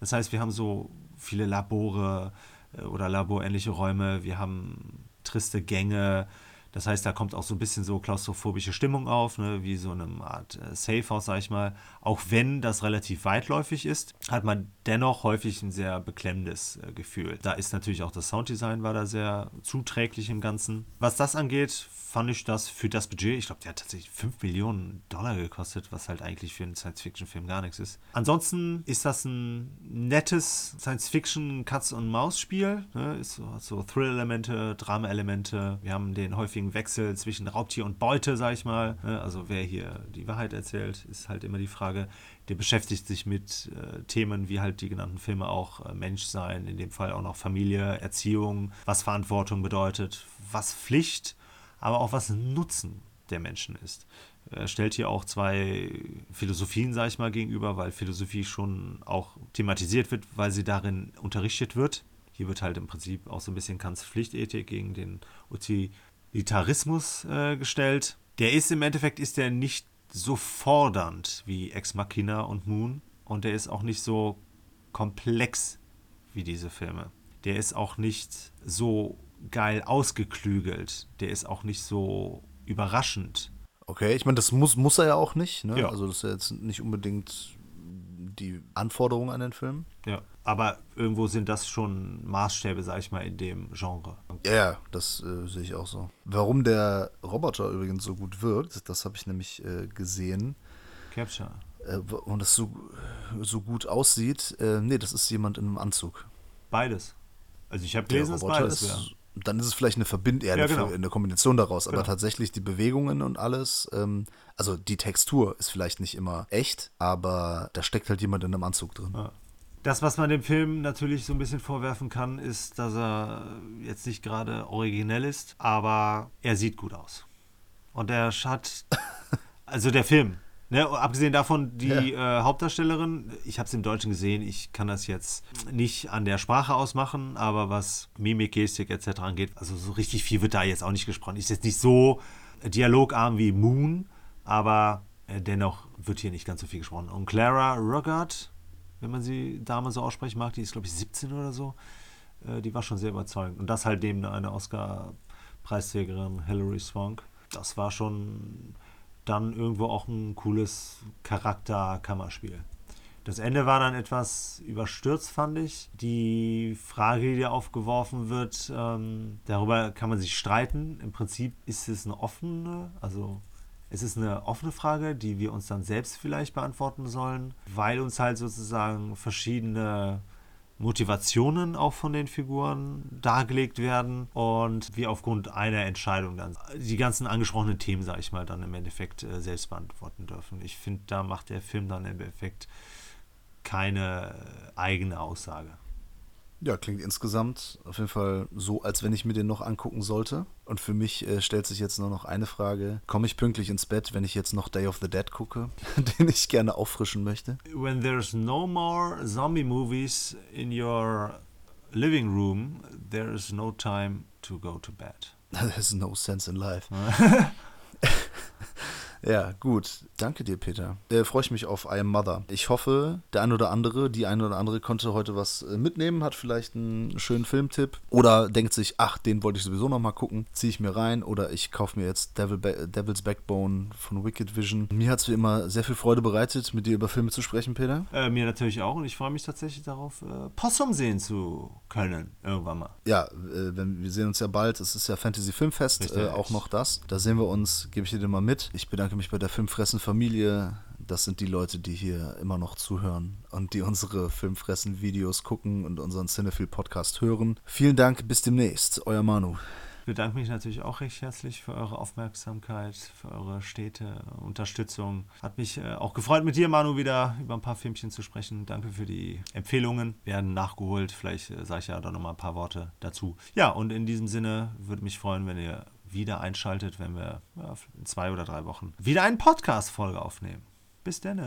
Das heißt, wir haben so viele Labore äh, oder laborähnliche Räume, wir haben triste Gänge. Das heißt, da kommt auch so ein bisschen so klaustrophobische Stimmung auf, ne, wie so eine Art äh, Safe-House, sag ich mal. Auch wenn das relativ weitläufig ist, hat man dennoch häufig ein sehr beklemmendes äh, Gefühl. Da ist natürlich auch das Sounddesign war da sehr zuträglich im Ganzen. Was das angeht, fand ich das für das Budget, ich glaube, der hat tatsächlich 5 Millionen Dollar gekostet, was halt eigentlich für einen Science-Fiction-Film gar nichts ist. Ansonsten ist das ein nettes Science-Fiction-Katz-und-Maus-Spiel. Ne? Ist so, so Thrill-Elemente, Drama-Elemente. Wir haben den häufigen Wechsel zwischen Raubtier und Beute, sag ich mal. Ne? Also wer hier die Wahrheit erzählt, ist halt immer die Frage. Der beschäftigt sich mit äh, Themen wie halt die genannten Filme auch äh, Menschsein, in dem Fall auch noch Familie, Erziehung, was Verantwortung bedeutet, was Pflicht aber auch was Nutzen der Menschen ist. Er stellt hier auch zwei Philosophien, sage ich mal, gegenüber, weil Philosophie schon auch thematisiert wird, weil sie darin unterrichtet wird. Hier wird halt im Prinzip auch so ein bisschen Kants Pflichtethik gegen den Utilitarismus äh, gestellt. Der ist im Endeffekt ist der nicht so fordernd wie Ex Machina und Moon und der ist auch nicht so komplex wie diese Filme. Der ist auch nicht so geil ausgeklügelt. Der ist auch nicht so überraschend. Okay, ich meine, das muss, muss er ja auch nicht. Ne? Ja. Also das ist ja jetzt nicht unbedingt die Anforderung an den Film. Ja. Aber irgendwo sind das schon Maßstäbe, sag ich mal, in dem Genre. Ja, ja, das äh, sehe ich auch so. Warum der Roboter übrigens so gut wirkt, das habe ich nämlich äh, gesehen. Capture. Äh, und das so, so gut aussieht. Äh, nee, das ist jemand in einem Anzug. Beides. Also ich habe gelesen, dass Roboter beides ist. Dann ist es vielleicht eine Verbind eher Ja, eine, genau. Eine Kombination daraus, aber Genau. tatsächlich die Bewegungen und alles, ähm, also die Textur ist vielleicht nicht immer echt, aber da steckt halt jemand in einem Anzug drin. Ja. Das, was man dem Film natürlich so ein bisschen vorwerfen kann, ist, dass er jetzt nicht gerade originell ist, aber er sieht gut aus. Und er hat, also der Film, ne, abgesehen davon, die äh, Hauptdarstellerin, ich habe es im Deutschen gesehen, ich kann das jetzt nicht an der Sprache ausmachen, aber was Mimik, Gestik etc. angeht, also so richtig viel wird da jetzt auch nicht gesprochen. Ist jetzt nicht so dialogarm wie Moon, aber äh, dennoch wird hier nicht ganz so viel gesprochen. Und Clara Ruggert, wenn man sie Dame so aussprechen mag, die ist glaube ich 17 oder so, äh, die war schon sehr überzeugend. Und das halt neben einer Oscar-Preisträgerin Hilary Swank. Das war schon dann irgendwo auch ein cooles Charakter-Kammerspiel. Das Ende war dann etwas überstürzt, fand ich. Die Frage, die da aufgeworfen wird, ähm, darüber kann man sich streiten. Im Prinzip ist es eine offene, also es ist eine offene Frage, die wir uns dann selbst vielleicht beantworten sollen, weil uns halt sozusagen verschiedene Motivationen auch von den Figuren dargelegt werden und wir aufgrund einer Entscheidung dann die ganzen angesprochenen Themen, sage ich mal, dann im Endeffekt äh, selbst beantworten dürfen. Ich finde, da macht der Film dann im Endeffekt keine eigene Aussage. Ja, klingt insgesamt auf jeden Fall so, als wenn ich mir den noch angucken sollte. Und für mich äh, stellt sich jetzt nur noch eine Frage. Komme ich pünktlich ins Bett, wenn ich jetzt noch Day of the Dead gucke, den ich gerne auffrischen möchte? When there's no more zombie movies in your living room, there is no time to go to bed. There's no sense in life. Ja, gut. Danke dir, Peter. Äh, Freue ich mich auf I Am Mother. Ich hoffe, der ein oder andere, die eine oder andere konnte heute was äh, mitnehmen, hat vielleicht einen schönen Filmtipp oder denkt sich, ach, den wollte ich sowieso noch mal gucken, ziehe ich mir rein oder ich kaufe mir jetzt Devil Ba- Devil's Backbone von Wicked Vision. Mir hat es wie immer sehr viel Freude bereitet, mit dir über Filme zu sprechen, Peter. Äh, mir natürlich auch und ich freue mich tatsächlich darauf, äh, Possum sehen zu können, irgendwann mal. Ja, äh, wenn, wir sehen uns ja bald. Es ist ja Fantasy Filmfest, äh, auch noch das. Da sehen wir uns, gebe ich dir den mal mit. Ich bedanke mich bei der Filmfressen-Familie. Das sind die Leute, die hier immer noch zuhören und die unsere Filmfressen-Videos gucken und unseren Cinephile-Podcast hören. Vielen Dank, bis demnächst. Euer Manu. Ich bedanke mich natürlich auch recht herzlich für eure Aufmerksamkeit, für eure stete Unterstützung. Hat mich äh, auch gefreut, mit dir, Manu, wieder über ein paar Filmchen zu sprechen. Danke für die Empfehlungen. Werden nachgeholt. Vielleicht äh, sage ich ja da noch mal ein paar Worte dazu. Ja, und in diesem Sinne würde mich freuen, wenn ihr wieder einschaltet, wenn wir in zwei oder drei Wochen wieder eine Podcast-Folge aufnehmen. Bis dann.